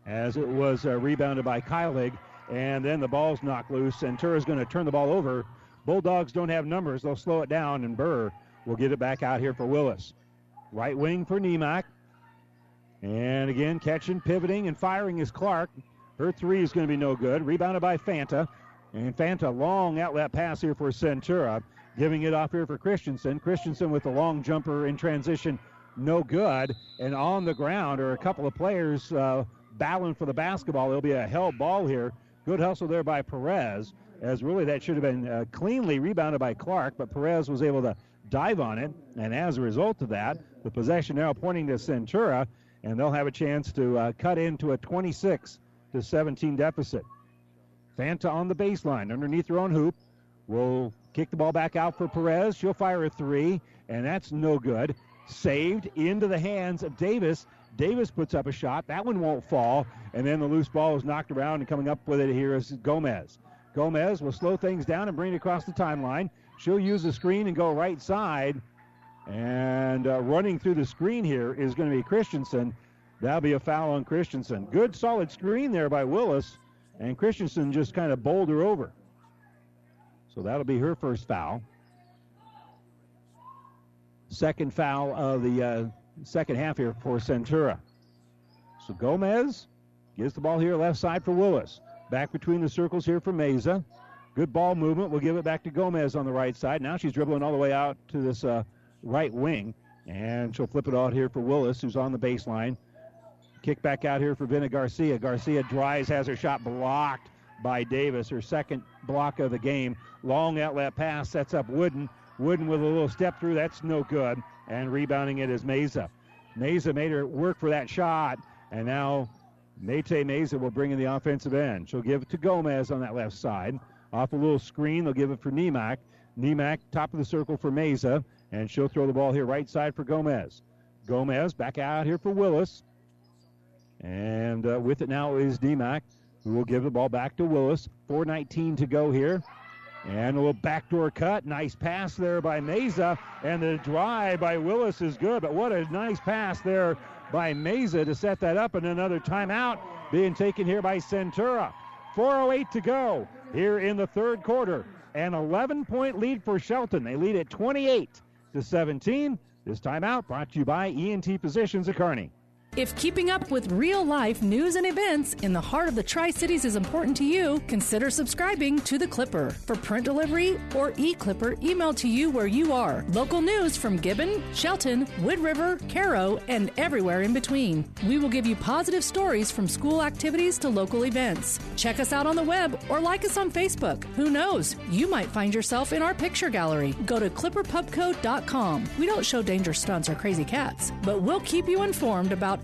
as it was uh, rebounded by Kylig, and then the ball's knocked loose. is going to turn the ball over. Bulldogs don't have numbers; they'll slow it down, and Burr will get it back out here for Willis. Right wing for Nemak, and again catching, pivoting, and firing is Clark. Her three is going to be no good. Rebounded by Fanta, and Fanta long outlet pass here for Centura. Giving it off here for Christensen. Christensen with the long jumper in transition, no good. And on the ground are a couple of players uh, battling for the basketball. There'll be a held ball here. Good hustle there by Perez, as really that should have been uh, cleanly rebounded by Clark, but Perez was able to dive on it. And as a result of that, the possession now pointing to Centura, and they'll have a chance to uh, cut into a 26 to 17 deficit. Fanta on the baseline underneath her own hoop will Kick the ball back out for Perez. She'll fire a three, and that's no good. Saved into the hands of Davis. Davis puts up a shot. That one won't fall. And then the loose ball is knocked around, and coming up with it here is Gomez. Gomez will slow things down and bring it across the timeline. She'll use the screen and go right side. And uh, running through the screen here is going to be Christensen. That'll be a foul on Christensen. Good solid screen there by Willis. And Christensen just kind of bowled her over. So that'll be her first foul. Second foul of the uh, second half here for Centura. So Gomez gives the ball here left side for Willis. Back between the circles here for Meza. Good ball movement. We'll give it back to Gomez on the right side. Now she's dribbling all the way out to this uh, right wing. And she'll flip it out here for Willis, who's on the baseline. Kick back out here for Vina Garcia. Garcia drives, has her shot blocked by Davis, her second block of the game. Long outlet pass sets up Wooden. Wooden with a little step through, that's no good. And rebounding it is Meza. Meza made her work for that shot, and now Mate Meza will bring in the offensive end. She'll give it to Gomez on that left side. Off a little screen, they'll give it for Nemak. Nemak, top of the circle for Meza, and she'll throw the ball here right side for Gomez. Gomez back out here for Willis. And uh, with it now is Nemak who will give the ball back to Willis. 4.19 to go here. And a little backdoor cut. Nice pass there by Mesa. And the drive by Willis is good. But what a nice pass there by Mesa to set that up. And another timeout being taken here by Centura. 4.08 to go here in the third quarter. An 11 point lead for Shelton. They lead at 28 to 17. This timeout brought to you by ENT Physicians at Kearney. If keeping up with real life news and events in the heart of the Tri Cities is important to you, consider subscribing to The Clipper. For print delivery or e Clipper emailed to you where you are. Local news from Gibbon, Shelton, Wood River, Cairo, and everywhere in between. We will give you positive stories from school activities to local events. Check us out on the web or like us on Facebook. Who knows? You might find yourself in our picture gallery. Go to clipperpubco.com. We don't show dangerous stunts or crazy cats, but we'll keep you informed about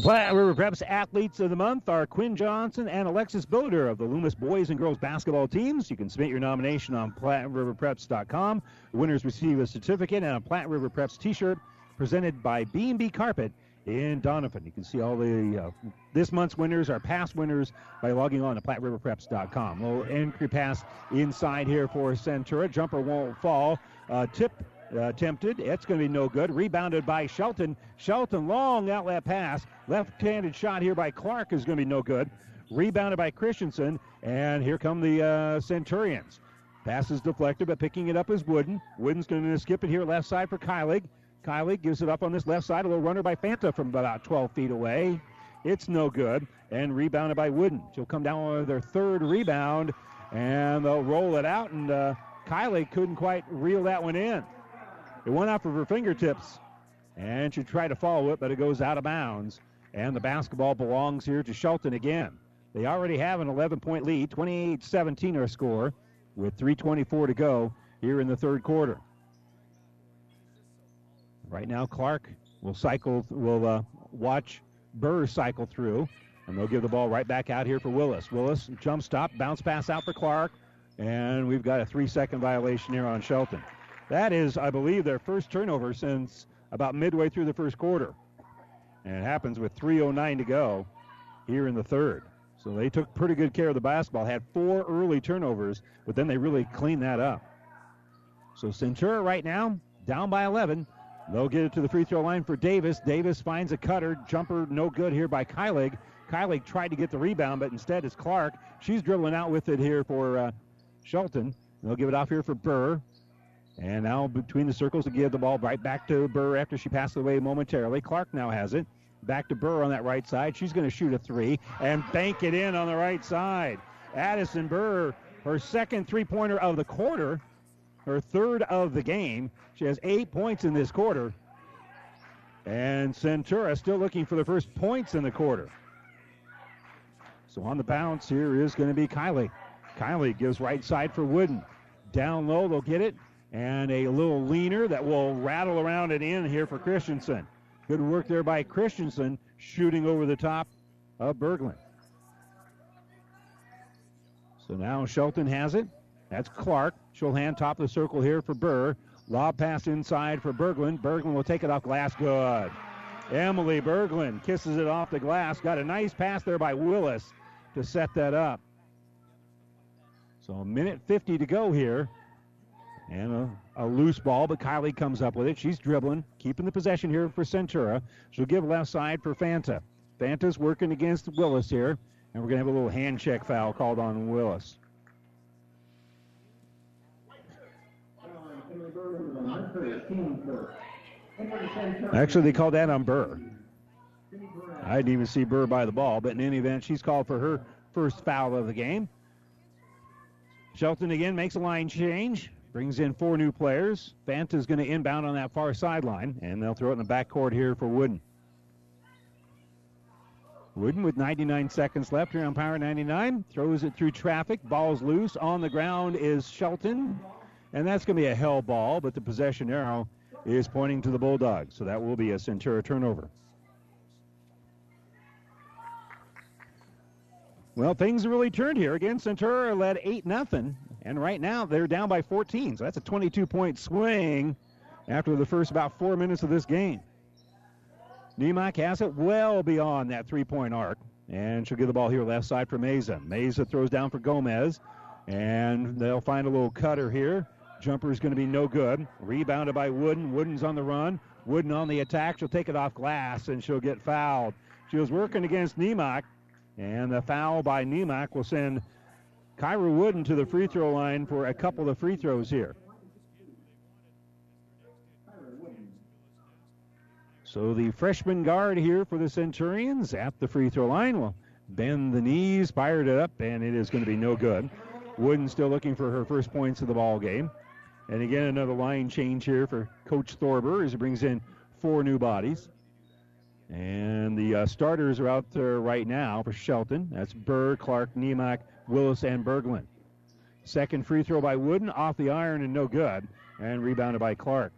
The Platte River Preps athletes of the month are Quinn Johnson and Alexis Bilder of the Loomis boys and girls basketball teams. You can submit your nomination on PlatteRiverPreps.com. Winners receive a certificate and a Platte River Preps T-shirt presented by B&B Carpet in Donovan. You can see all the uh, this month's winners, our past winners, by logging on to PlatteRiverPreps.com. Little entry pass inside here for Centura. Jumper won't fall. Uh, tip attempted. It's going to be no good. Rebounded by Shelton. Shelton, long outlet pass. Left handed shot here by Clark is going to be no good. Rebounded by Christensen. And here come the uh, Centurions. Pass is deflected, but picking it up is Wooden. Wooden's going to skip it here left side for Kylie. Kylie gives it up on this left side. A little runner by Fanta from about 12 feet away. It's no good. And rebounded by Wooden. She'll come down with their third rebound, and they'll roll it out. And uh, Kylie couldn't quite reel that one in. It went off of her fingertips, and she tried to follow it, but it goes out of bounds. And the basketball belongs here to Shelton again. They already have an 11 point lead, 28 17 our score, with 3.24 to go here in the third quarter. Right now, Clark will cycle, will uh, watch Burr cycle through, and they'll give the ball right back out here for Willis. Willis, jump stop, bounce pass out for Clark, and we've got a three second violation here on Shelton. That is, I believe, their first turnover since about midway through the first quarter. And it happens with 3.09 to go here in the third. So they took pretty good care of the basketball, had four early turnovers, but then they really cleaned that up. So Centura right now down by 11. They'll get it to the free throw line for Davis. Davis finds a cutter. Jumper no good here by Kylig. Kylig tried to get the rebound, but instead it's Clark. She's dribbling out with it here for uh, Shelton. They'll give it off here for Burr. And now between the circles to give the ball right back to Burr after she passed away momentarily. Clark now has it. Back to Burr on that right side. She's going to shoot a three and bank it in on the right side. Addison Burr, her second three pointer of the quarter, her third of the game. She has eight points in this quarter. And Centura still looking for the first points in the quarter. So on the bounce here is going to be Kylie. Kylie gives right side for Wooden. Down low, they'll get it and a little leaner that will rattle around and in here for Christensen. Good work there by Christensen, shooting over the top of Berglund. So now Shelton has it. That's Clark. She'll hand top of the circle here for Burr. Lob pass inside for Berglund. Berglund will take it off glass. Good. Emily Berglund kisses it off the glass. Got a nice pass there by Willis to set that up. So a minute 50 to go here. And a, a, loose ball, but Kylie comes up with it. She's dribbling, keeping the possession here for Centura. She'll give left side for Fanta. Fanta's working against Willis here, and we're going to have a little hand check foul called on Willis. Actually, they called that on Burr. I didn't even see Burr by the ball, but in any event, she's called for her first foul of the game. Shelton again makes a line change. Brings in four new players. Fanta's going to inbound on that far sideline, and they'll throw it in the backcourt here for Wooden. Wooden with 99 seconds left here on Power 99 throws it through traffic. Ball's loose. On the ground is Shelton. And that's going to be a hell ball, but the possession arrow is pointing to the Bulldogs. So that will be a Centura turnover. Well, things really turned here. Again, Centura led 8 0, and right now they're down by 14. So that's a 22 point swing after the first about four minutes of this game. Nemec has it well beyond that three point arc, and she'll get the ball here left side for Mesa. Mesa throws down for Gomez, and they'll find a little cutter here. Jumper is going to be no good. Rebounded by Wooden. Wooden's on the run. Wooden on the attack. She'll take it off glass, and she'll get fouled. She was working against Nemec, and the foul by Nemec will send Kyra Wooden to the free throw line for a couple of free throws here. So the freshman guard here for the Centurions at the free throw line will bend the knees, fired it up, and it is going to be no good. Wooden still looking for her first points of the ball game. And again, another line change here for Coach Thorber as he brings in four new bodies. And the uh, starters are out there right now for Shelton. That's Burr, Clark, Nemec, Willis, and Berglund. Second free throw by Wooden off the iron and no good. And rebounded by Clark.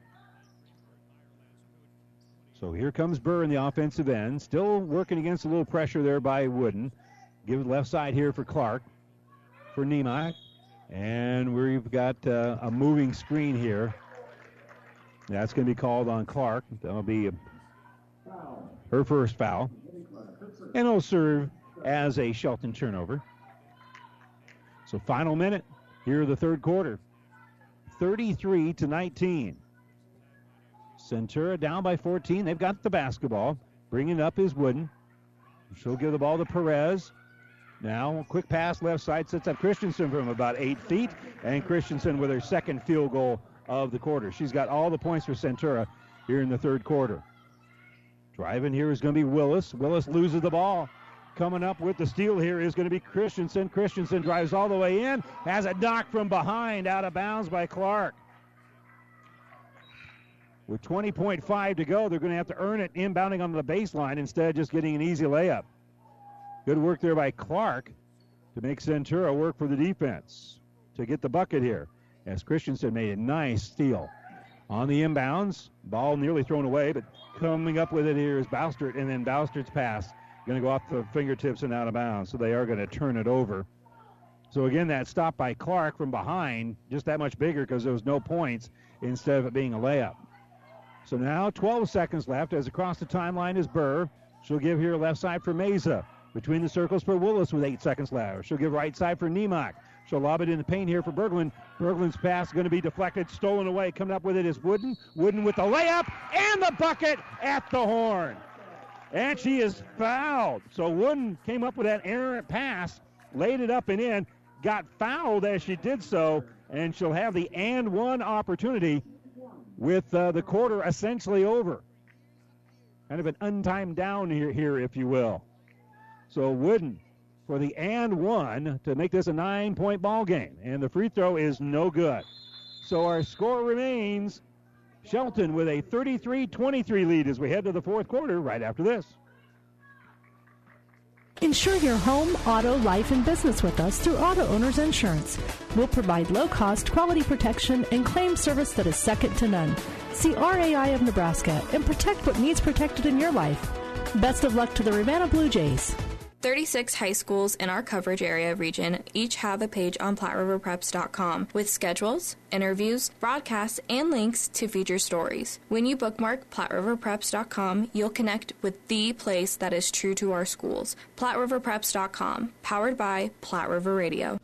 So here comes Burr in the offensive end, still working against a little pressure there by Wooden. Give it left side here for Clark, for Nemec. And we've got uh, a moving screen here. That's going to be called on Clark. That'll be her first foul. And it'll serve as a Shelton turnover. So final minute here the third quarter. 33 to 19. Centura down by 14. They've got the basketball. Bringing up is Wooden. She'll give the ball to Perez. Now, quick pass left side sets up Christensen from about eight feet, and Christensen with her second field goal of the quarter. She's got all the points for Centura here in the third quarter. Driving here is going to be Willis. Willis loses the ball. Coming up with the steal here is going to be Christensen. Christensen drives all the way in, has a knock from behind, out of bounds by Clark. With 20.5 to go, they're going to have to earn it inbounding on the baseline instead of just getting an easy layup. Good work there by Clark to make Centura work for the defense to get the bucket here. As Christensen made a nice steal. On the inbounds, ball nearly thrown away, but coming up with it here is Boustert, and then Boustert's pass going to go off the fingertips and out of bounds. So they are going to turn it over. So again, that stop by Clark from behind, just that much bigger because there was no points instead of it being a layup. So now 12 seconds left as across the timeline is Burr. She'll give here left side for Mesa. Between the circles for Willis with eight seconds left. She'll give right side for Nemec. She'll lob it in the paint here for Berglund. Berglund's pass is going to be deflected, stolen away. Coming up with it is Wooden. Wooden with the layup and the bucket at the horn. And she is fouled. So Wooden came up with that errant pass, laid it up and in, got fouled as she did so, and she'll have the and one opportunity with uh, the quarter essentially over. Kind of an untimed down here, here, if you will. So Wooden for the and one to make this a nine point ball game. And the free throw is no good. So our score remains Shelton with a 33 23 lead as we head to the fourth quarter right after this. Insure your home, auto, life, and business with us through Auto Owners Insurance. We'll provide low cost, quality protection and claim service that is second to none. See RAI of Nebraska and protect what needs protected in your life. Best of luck to the Ravenna Blue Jays. 36 high schools in our coverage area region each have a page on PlatteRiverPreps.com with schedules, interviews, broadcasts, and links to feature stories. When you bookmark PlatteRiverPreps.com, you'll connect with the place that is true to our schools. PlatteRiverPreps.com, powered by Platte River Radio.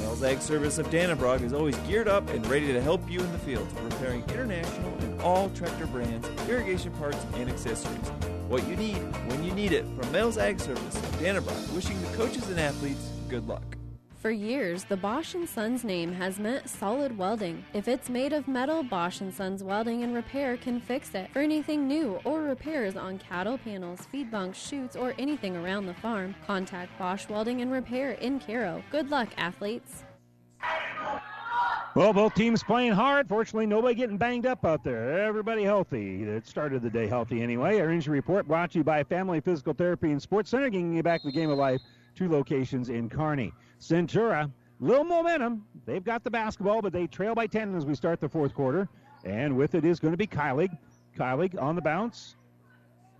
Mel's Ag Service of Dannebrog is always geared up and ready to help you in the field, repairing international and all tractor brands, irrigation parts, and accessories. What you need when you need it from Mel's Ag Service Dannebrog, wishing the coaches and athletes good luck. For years, the Bosch & Sons name has meant solid welding. If it's made of metal, Bosch & Sons Welding and Repair can fix it. For anything new or repairs on cattle panels, feed bunks, chutes, or anything around the farm, contact Bosch Welding and Repair in Cairo. Good luck, athletes. Well, both teams playing hard. Fortunately, nobody getting banged up out there. Everybody healthy. It started the day healthy anyway. Our injury report brought to you by Family Physical Therapy and Sports Center, getting you back to the game of life. Two locations in Kearney. Centura, little momentum. They've got the basketball, but they trail by 10 as we start the fourth quarter. And with it is going to be Kylie. Kylie on the bounce.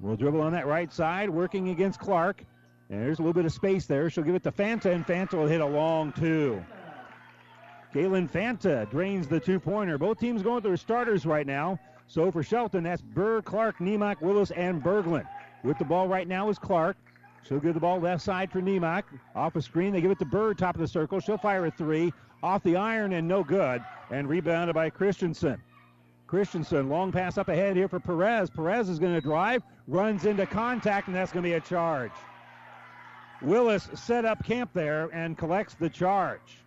Will dribble on that right side, working against Clark. And there's a little bit of space there. She'll give it to Fanta, and Fanta will hit a long two. Kaylin Fanta drains the two pointer. Both teams going through their starters right now. So for Shelton, that's Burr, Clark, Nemec, Willis, and Berglund. With the ball right now is Clark. She'll give the ball left side for Nemec. Off a screen, they give it to Burr, top of the circle. She'll fire a three. Off the iron and no good. And rebounded by Christensen. Christensen, long pass up ahead here for Perez. Perez is going to drive, runs into contact, and that's going to be a charge. Willis set up camp there and collects the charge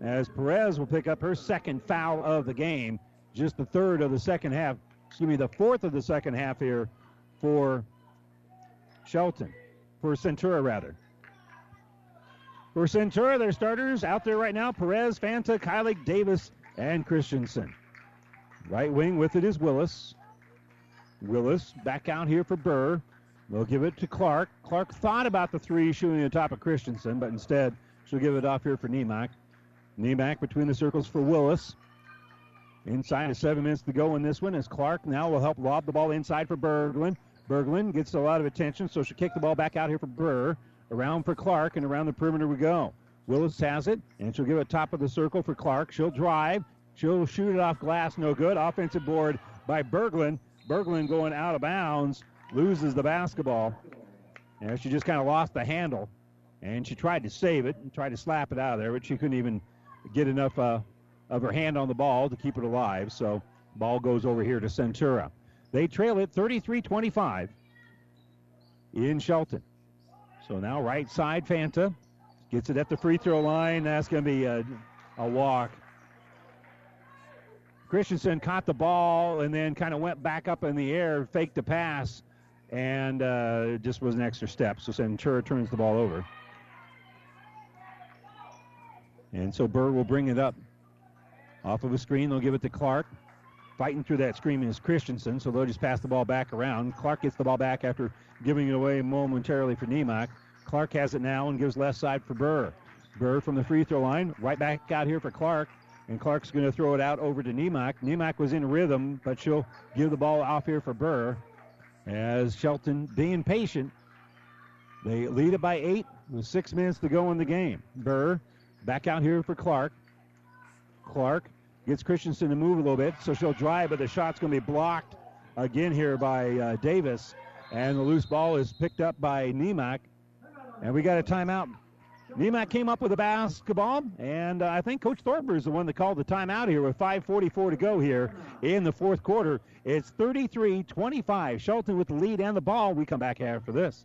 as Perez will pick up her second foul of the game, just the third of the second half. Excuse me, the fourth of the second half here for Shelton, for Centura rather. For Centura, their starters out there right now: Perez, Fanta, Kylie, Davis, and Christensen. Right wing with it is Willis. Willis back out here for Burr. They'll give it to Clark. Clark thought about the three shooting the top of Christensen, but instead she'll give it off here for Nemec. back between the circles for Willis. Inside of seven minutes to go in this one as Clark now will help lob the ball inside for Berglund. Berglund gets a lot of attention, so she'll kick the ball back out here for Burr. Around for Clark, and around the perimeter we go. Willis has it, and she'll give it top of the circle for Clark. She'll drive. She'll shoot it off glass, no good. Offensive board by Berglund. Berglund going out of bounds, loses the basketball. And she just kind of lost the handle. And she tried to save it and tried to slap it out of there, but she couldn't even get enough uh, of her hand on the ball to keep it alive. So ball goes over here to Centura. They trail it 33-25 in Shelton. So now right side Fanta gets it at the free throw line. That's going to be a, a walk. Christensen caught the ball and then kind of went back up in the air, faked the pass, and uh, just was an extra step. So Centura turns the ball over. And so Burr will bring it up off of a screen. They'll give it to Clark. Fighting through that screen is Christensen, so they'll just pass the ball back around. Clark gets the ball back after giving it away momentarily for Nemec. Clark has it now and gives left side for Burr. Burr from the free throw line, right back out here for Clark. And Clark's going to throw it out over to Nemec. Nemec was in rhythm, but she'll give the ball off here for Burr. As Shelton being patient, they lead it by eight with six minutes to go in the game. Burr Back out here for Clark. Clark gets Christensen to move a little bit, so she'll drive, but the shot's going to be blocked again here by uh, Davis. And the loose ball is picked up by Nemec. And we got a timeout. Nemec came up with a basketball, and uh, I think Coach Thorper is the one that called the timeout here with 5.44 to go here in the fourth quarter. It's 33 25. Shelton with the lead and the ball. We come back after this.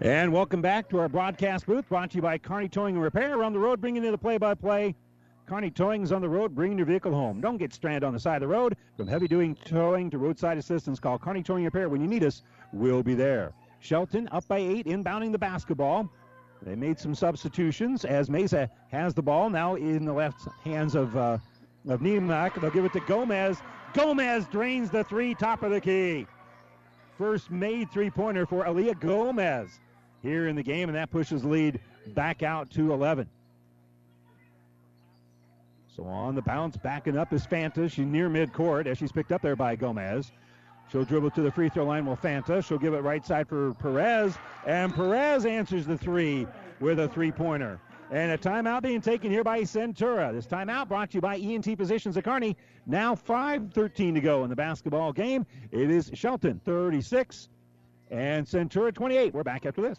And welcome back to our broadcast booth brought to you by Kearney Towing and Repair. on the road bringing you the play by play. Kearney Towing is on the road bringing your vehicle home. Don't get stranded on the side of the road. From heavy duty towing to roadside assistance, call Kearney Towing and Repair. When you need us, we'll be there. Shelton up by eight, inbounding the basketball. They made some substitutions as Mesa has the ball now in the left hands of uh, of Nemec. They'll give it to Gomez. Gomez drains the three, top of the key. First made three pointer for Aaliyah Gomez here in the game, and that pushes lead back out to 11. So on the bounce, backing up is Fanta. She's near midcourt as she's picked up there by Gomez. She'll dribble to the free throw line with Fanta. She'll give it right side for Perez, and Perez answers the three with a three pointer. And a timeout being taken here by Centura. This timeout brought to you by ENT Physicians at Kearney. Now 5.13 to go in the basketball game. It is Shelton 36 and Centura 28. We're back after this.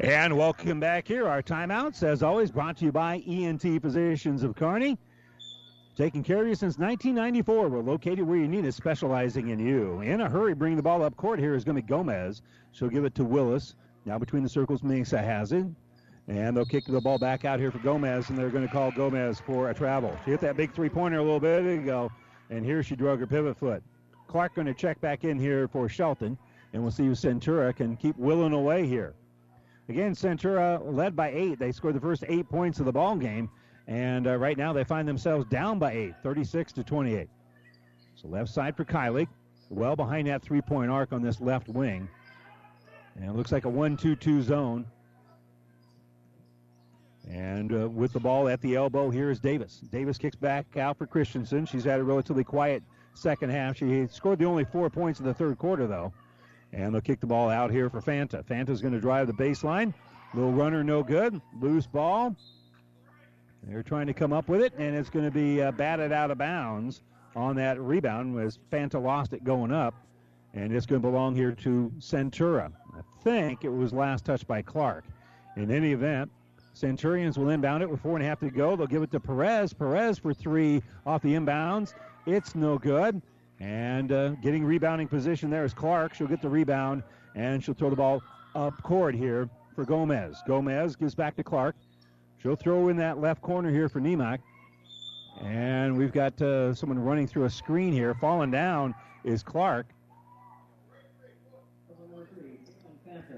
And welcome back here. Our timeouts, as always, brought to you by ENT Physicians of Kearney. Taking care of you since 1994. We're located where you need us, specializing in you. In a hurry, bring the ball up court here is going to be Gomez. She'll give it to Willis. Now between the circles, Mesa has it. And they'll kick the ball back out here for Gomez, and they're going to call Gomez for a travel. She hit that big three pointer a little bit ago, and here she drug her pivot foot. Clark going to check back in here for Shelton, and we'll see if Centura can keep willing away here. Again, Centura led by eight. They scored the first eight points of the ball game, and uh, right now they find themselves down by eight, 36 to 28. So left side for Kylie, well behind that three-point arc on this left wing, and it looks like a 1-2-2 zone. And uh, with the ball at the elbow, here is Davis. Davis kicks back out for Christensen. She's had a relatively quiet second half. She scored the only four points in the third quarter, though. And they'll kick the ball out here for Fanta. Fanta's going to drive the baseline. Little runner, no good. Loose ball. They're trying to come up with it, and it's going to be uh, batted out of bounds on that rebound as Fanta lost it going up. And it's going to belong here to Centura. I think it was last touched by Clark. In any event, Centurions will inbound it with four and a half to go. They'll give it to Perez. Perez for three off the inbounds. It's no good. And uh, getting rebounding position there is Clark. She'll get the rebound and she'll throw the ball up court here for Gomez. Gomez gives back to Clark. She'll throw in that left corner here for Nemec. And we've got uh, someone running through a screen here. Falling down is Clark.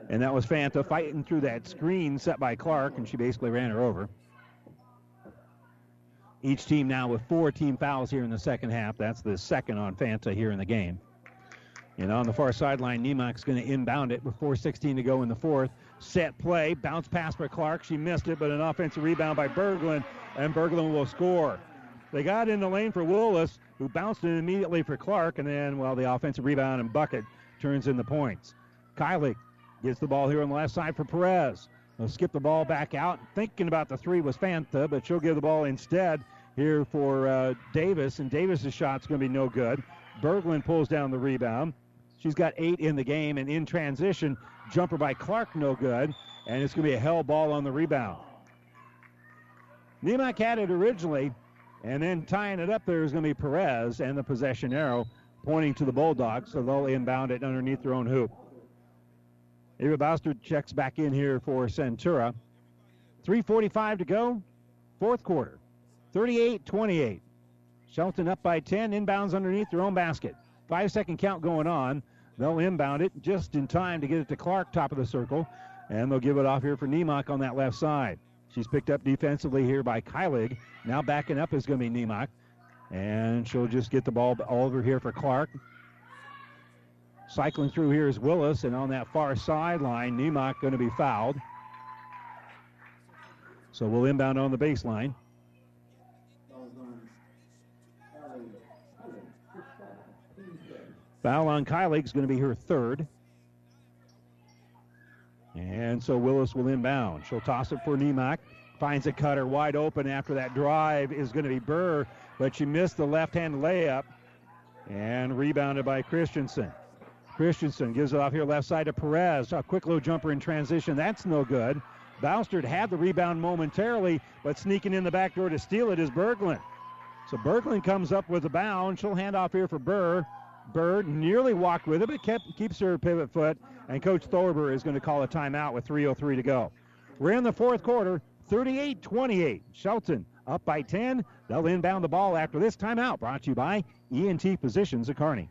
And that was Fanta fighting through that screen set by Clark, and she basically ran her over. Each team now with four team fouls here in the second half. That's the second on Fanta here in the game. And on the far sideline, Nemec's going to inbound it with 4.16 to go in the fourth. Set play, bounce pass for Clark. She missed it, but an offensive rebound by Berglund, and Berglund will score. They got in the lane for Willis, who bounced it immediately for Clark, and then, well, the offensive rebound and bucket turns in the points. Kylie Gets the ball here on the left side for Perez. They'll skip the ball back out. Thinking about the three was Fanta, but she'll give the ball instead here for uh, Davis, and Davis's shot's going to be no good. Berglund pulls down the rebound. She's got eight in the game, and in transition, jumper by Clark, no good, and it's going to be a hell ball on the rebound. Nemec had it originally, and then tying it up there is going to be Perez, and the possession arrow pointing to the Bulldogs, so they'll inbound it underneath their own hoop. Ava Boustert checks back in here for Centura. 3.45 to go, fourth quarter. 38 28. Shelton up by 10, inbounds underneath their own basket. Five second count going on. They'll inbound it just in time to get it to Clark, top of the circle, and they'll give it off here for Nemec on that left side. She's picked up defensively here by Kylig. Now backing up is going to be Nemec, and she'll just get the ball over here for Clark. Cycling through here is Willis, and on that far sideline, Nemec going to be fouled. So we'll inbound on the baseline. Foul on Kylie is going to be her third. And so Willis will inbound. She'll toss it for Nemec. Finds a cutter wide open after that drive is going to be Burr, but she missed the left hand layup and rebounded by Christensen. Christensen gives it off here left side to Perez. A quick low jumper in transition. That's no good. Boustert had the rebound momentarily, but sneaking in the back door to steal it is Berglund. So Berglund comes up with a bound. She'll hand off here for Burr. Burr nearly walked with it, but kept, keeps her pivot foot. And Coach Thorber is going to call a timeout with 3.03 to go. We're in the fourth quarter, 38 28. Shelton up by 10. They'll inbound the ball after this timeout, brought to you by ENT Physicians of Kearney.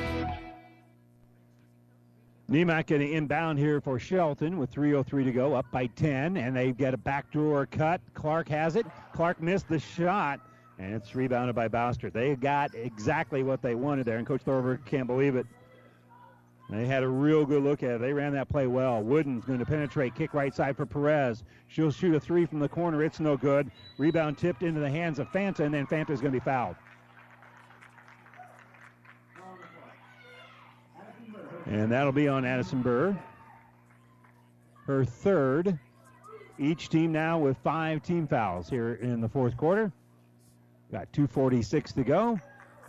Nemec getting inbound here for Shelton with 3.03 to go, up by 10, and they get a backdoor cut. Clark has it. Clark missed the shot, and it's rebounded by Boustert. They got exactly what they wanted there, and Coach Thorberg can't believe it. They had a real good look at it. They ran that play well. Wooden's going to penetrate, kick right side for Perez. She'll shoot a three from the corner. It's no good. Rebound tipped into the hands of Fanta, and then Fanta's going to be fouled. And that'll be on Addison Burr. Her third. Each team now with five team fouls here in the fourth quarter. Got 2.46 to go.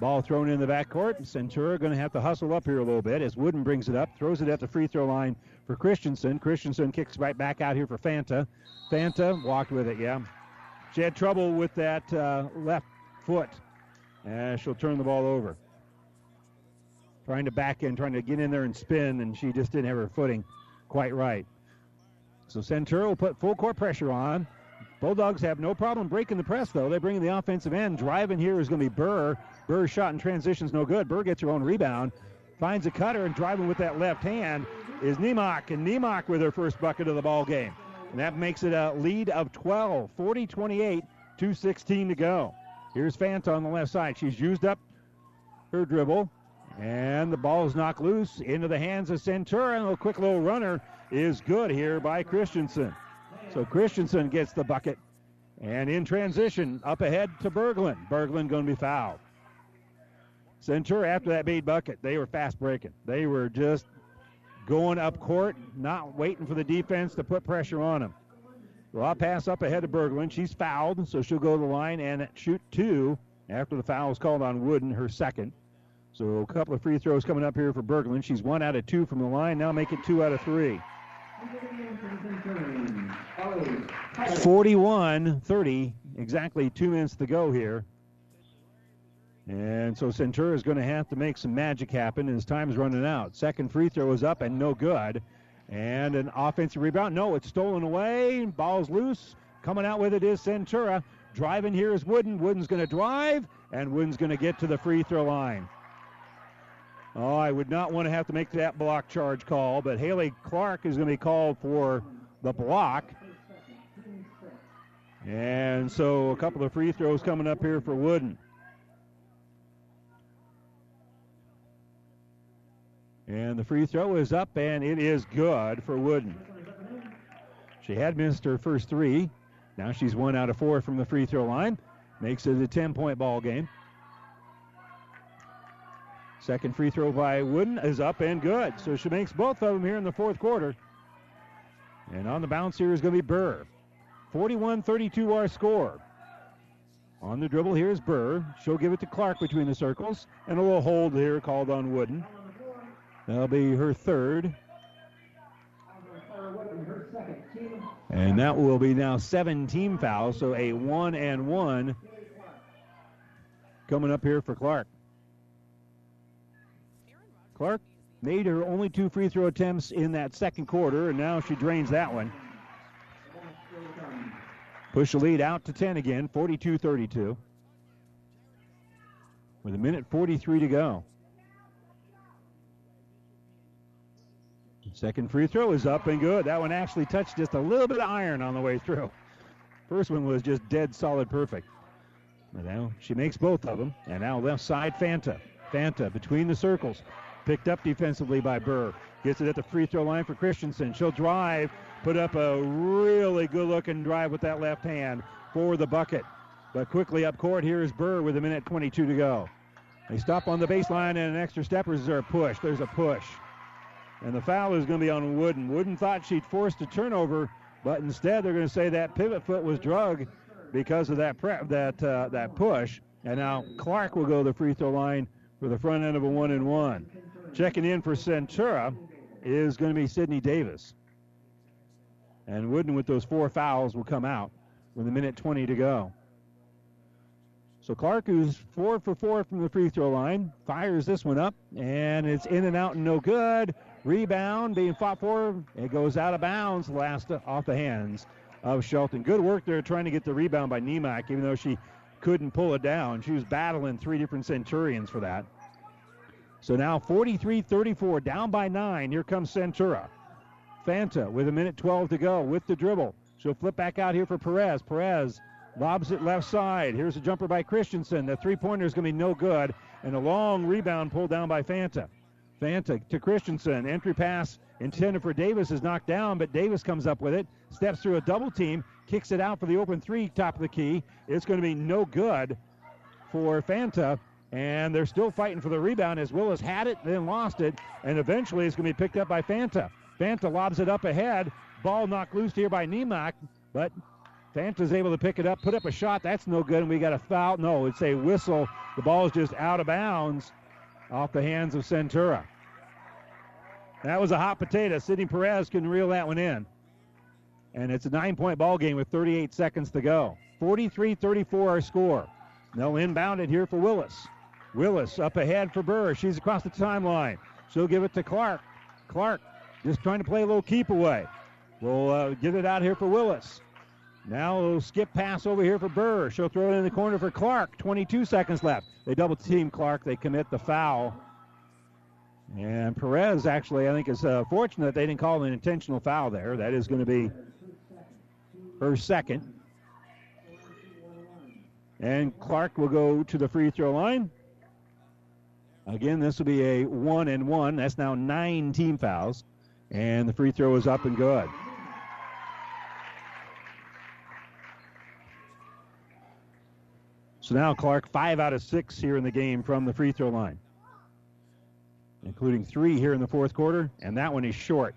Ball thrown in the backcourt. Centura going to have to hustle up here a little bit as Wooden brings it up, throws it at the free throw line for Christensen. Christensen kicks right back out here for Fanta. Fanta walked with it, yeah. She had trouble with that uh, left foot. And she'll turn the ball over trying to back in, trying to get in there and spin, and she just didn't have her footing quite right. So Centura will put full court pressure on. Bulldogs have no problem breaking the press, though. They bring in the offensive end. Driving here is going to be Burr. Burr's shot in transition's no good. Burr gets her own rebound, finds a cutter, and driving with that left hand is Nemec. And Nemec with her first bucket of the ball game. And that makes it a lead of 12, 40 28, 2.16 to go. Here's Fanta on the left side. She's used up her dribble. And the ball is knocked loose into the hands of Centura. And a quick little runner is good here by Christensen. So Christensen gets the bucket. And in transition, up ahead to Berglund. Berglund going to be fouled. Centura, after that made bucket, they were fast breaking. They were just going up court, not waiting for the defense to put pressure on them. Raw pass up ahead to Berglund. She's fouled, so she'll go to the line and shoot two after the foul is called on Wooden, her second. So a couple of free throws coming up here for Berglund. She's one out of two from the line. Now make it two out of three. 41-30, exactly two minutes to go here. And so Centura is going to have to make some magic happen as time's running out. Second free throw is up and no good. And an offensive rebound. No, it's stolen away. Ball's loose. Coming out with it is Centura. Driving here is Wooden. Wooden's going to drive, and Wooden's going to get to the free throw line. Oh, I would not want to have to make that block charge call, but Haley Clark is going to be called for the block. And so a couple of free throws coming up here for Wooden. And the free throw is up, and it is good for Wooden. She had missed her first three. Now she's one out of four from the free throw line. Makes it a 10 point ball game. Second free throw by Wooden is up and good. So she makes both of them here in the fourth quarter. And on the bounce here is going to be Burr. 41 32 our score. On the dribble here is Burr. She'll give it to Clark between the circles. And a little hold here called on Wooden. That'll be her third. And that will be now seven team fouls, so a one and one coming up here for Clark. Clark made her only two free throw attempts in that second quarter, and now she drains that one. Push the lead out to 10 again, 42 32. With a minute 43 to go. Second free throw is up and good. That one actually touched just a little bit of iron on the way through. First one was just dead solid perfect. But now she makes both of them. And now left side, Fanta. Fanta between the circles. Picked up defensively by Burr. Gets it at the free throw line for Christensen. She'll drive, put up a really good looking drive with that left hand for the bucket. But quickly up court, here is Burr with a minute 22 to go. They stop on the baseline and an extra step, is there a push? There's a push. And the foul is going to be on Wooden. Wooden thought she'd forced a turnover, but instead they're going to say that pivot foot was drug because of that prep, that uh, that push. And now Clark will go to the free throw line for the front end of a one and one. Checking in for Centura is going to be Sydney Davis. And Wooden with those four fouls will come out with a minute 20 to go. So Clark, who's four for four from the free throw line, fires this one up, and it's in and out and no good. Rebound being fought for. It goes out of bounds, last off the hands of Shelton. Good work there trying to get the rebound by Nemec, even though she couldn't pull it down. She was battling three different Centurions for that. So now 43 34, down by nine. Here comes Centura. Fanta with a minute 12 to go with the dribble. She'll flip back out here for Perez. Perez lobs it left side. Here's a jumper by Christensen. The three pointer is going to be no good. And a long rebound pulled down by Fanta. Fanta to Christensen. Entry pass intended for Davis is knocked down, but Davis comes up with it, steps through a double team, kicks it out for the open three, top of the key. It's going to be no good for Fanta. And they're still fighting for the rebound as Willis had it, then lost it, and eventually it's going to be picked up by Fanta. Fanta lobs it up ahead. Ball knocked loose here by Nemec, but Fanta's able to pick it up, put up a shot. That's no good, and we got a foul. No, it's a whistle. The ball is just out of bounds off the hands of Centura. That was a hot potato. Sydney Perez can reel that one in. And it's a nine point ball game with 38 seconds to go. 43 34 our score. They'll inbound it here for Willis. Willis up ahead for Burr. She's across the timeline. She'll give it to Clark. Clark just trying to play a little keep away. We'll uh, get it out here for Willis. Now a little skip pass over here for Burr. She'll throw it in the corner for Clark. 22 seconds left. They double team Clark. They commit the foul. And Perez actually, I think, is uh, fortunate they didn't call an intentional foul there. That is going to be her second. And Clark will go to the free throw line. Again, this will be a one and one. That's now nine team fouls. And the free throw is up and good. So now Clark, five out of six here in the game from the free throw line, including three here in the fourth quarter, and that one is short.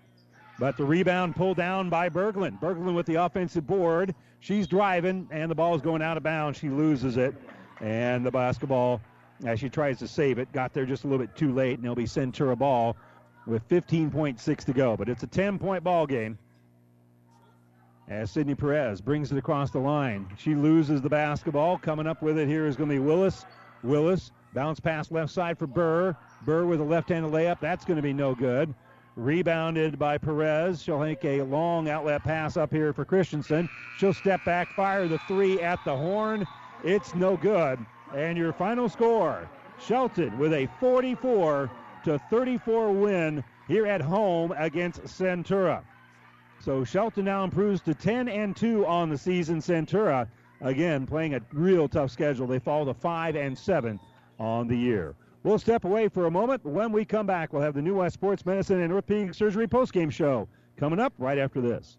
But the rebound pulled down by Berglund. Berglund with the offensive board. She's driving, and the ball is going out of bounds. She loses it, and the basketball, as she tries to save it, got there just a little bit too late, and it'll be Centura ball with 15.6 to go. But it's a 10-point ball game as Sydney Perez brings it across the line. She loses the basketball. Coming up with it here is going to be Willis. Willis bounce pass left side for Burr. Burr with a left-handed layup. That's going to be no good. Rebounded by Perez. She'll make a long outlet pass up here for Christensen. She'll step back, fire the three at the horn. It's no good. And your final score Shelton with a 44 to 34 win here at home against Centura. So Shelton now improves to 10 and 2 on the season. Centura, again, playing a real tough schedule. They fall to 5 and 7 on the year. We'll step away for a moment. When we come back, we'll have the New West Sports Medicine and Orthopedic Surgery postgame show coming up right after this.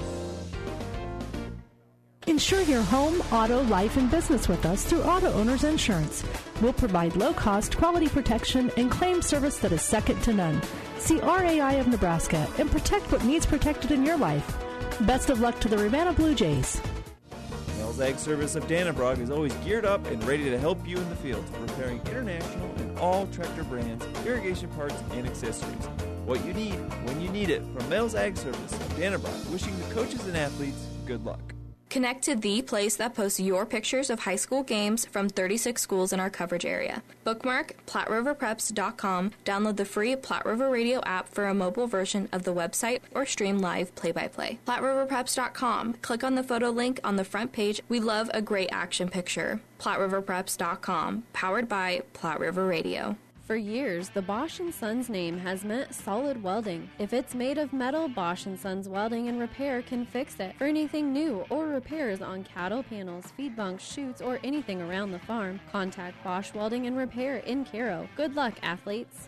Insure your home, auto, life, and business with us through Auto Owners Insurance. We'll provide low cost, quality protection and claim service that is second to none. See RAI of Nebraska and protect what needs protected in your life. Best of luck to the Ravenna Blue Jays. Mel's Ag Service of Dannebrog is always geared up and ready to help you in the field, repairing international and all tractor brands, irrigation parts, and accessories. What you need when you need it from Mel's Ag Service of Dannebrog, wishing the coaches and athletes good luck. Connect to the place that posts your pictures of high school games from 36 schools in our coverage area. Bookmark PlatteRiverPreps.com, download the free Platte River Radio app for a mobile version of the website, or stream live play by play. PlatteRiverPreps.com, click on the photo link on the front page. We love a great action picture. PlatteRiverPreps.com, powered by Platte River Radio. For years, the Bosch & Sons name has meant solid welding. If it's made of metal, Bosch & Sons Welding and Repair can fix it. For anything new or repairs on cattle panels, feed bunks, chutes, or anything around the farm, contact Bosch Welding and Repair in Cairo. Good luck, athletes.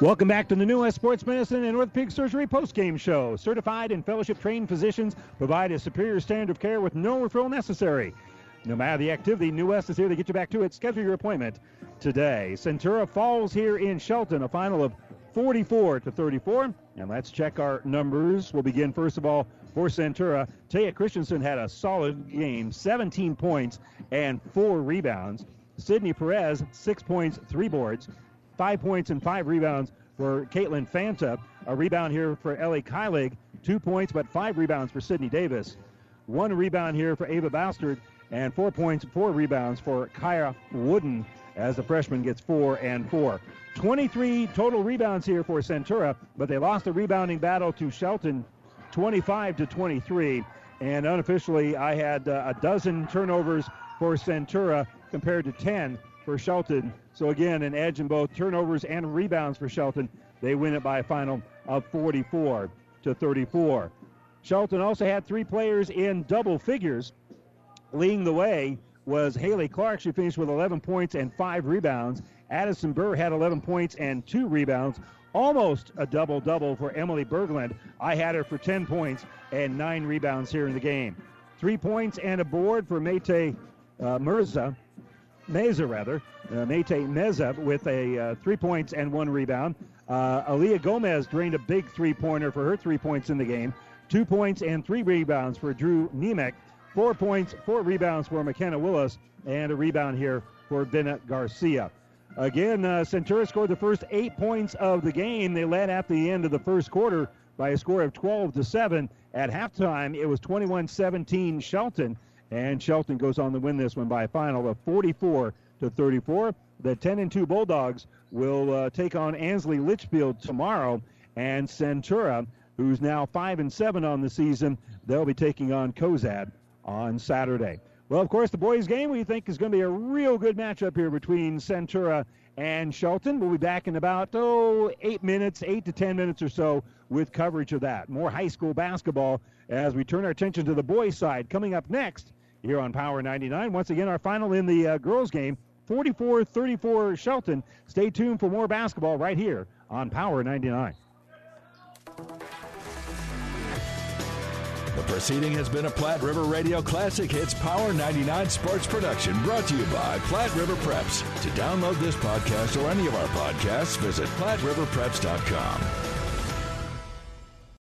Welcome back to the New West Sports Medicine and Orthopedic Surgery post-game show. Certified and fellowship-trained physicians provide a superior standard of care with no referral necessary. No matter the activity, New West is here to get you back to it. Schedule your appointment today. Centura falls here in Shelton, a final of 44 to 34. And let's check our numbers. We'll begin first of all for Centura. Taya Christensen had a solid game, 17 points and four rebounds. Sydney Perez, six points, three boards five points and five rebounds for Caitlin Fanta. A rebound here for Ellie Kylig, two points but five rebounds for Sydney Davis. One rebound here for Ava Boustert, and four points, four rebounds for Kaya Wooden as the freshman gets four and four. 23 total rebounds here for Centura, but they lost the rebounding battle to Shelton 25 to 23. And unofficially, I had uh, a dozen turnovers for Centura compared to 10 for Shelton. So again, an edge in both turnovers and rebounds for Shelton. They win it by a final of 44 to 34. Shelton also had three players in double figures. Leading the way was Haley Clark. She finished with 11 points and five rebounds. Addison Burr had 11 points and two rebounds. Almost a double double for Emily Berglund. I had her for 10 points and nine rebounds here in the game. Three points and a board for Mate uh, Mirza. Meza, rather. Uh, Mete Meza with a uh, three points and one rebound. Uh, Aaliyah Gomez drained a big three pointer for her three points in the game. Two points and three rebounds for Drew Nemec. Four points, four rebounds for McKenna Willis, and a rebound here for Bennett Garcia. Again, uh, Centura scored the first eight points of the game. They led at the end of the first quarter by a score of 12 to 7. At halftime, it was 21 17 Shelton, and Shelton goes on to win this one by a final of 44 to 34. The 10 and 2 Bulldogs will uh, take on Ansley Litchfield tomorrow, and Centura, who's now 5 and 7 on the season, they'll be taking on Cozad on Saturday. Well, of course, the boys' game we think is going to be a real good matchup here between Centura and Shelton. We'll be back in about, oh, eight minutes, eight to ten minutes or so with coverage of that. More high school basketball as we turn our attention to the boys' side. Coming up next here on Power 99. Once again, our final in the uh, girls' game 44 34 Shelton. Stay tuned for more basketball right here on Power 99. The proceeding has been a Platte River Radio Classic Hits Power 99 sports production brought to you by Platte River Preps. To download this podcast or any of our podcasts, visit PlatteRiverPreps.com.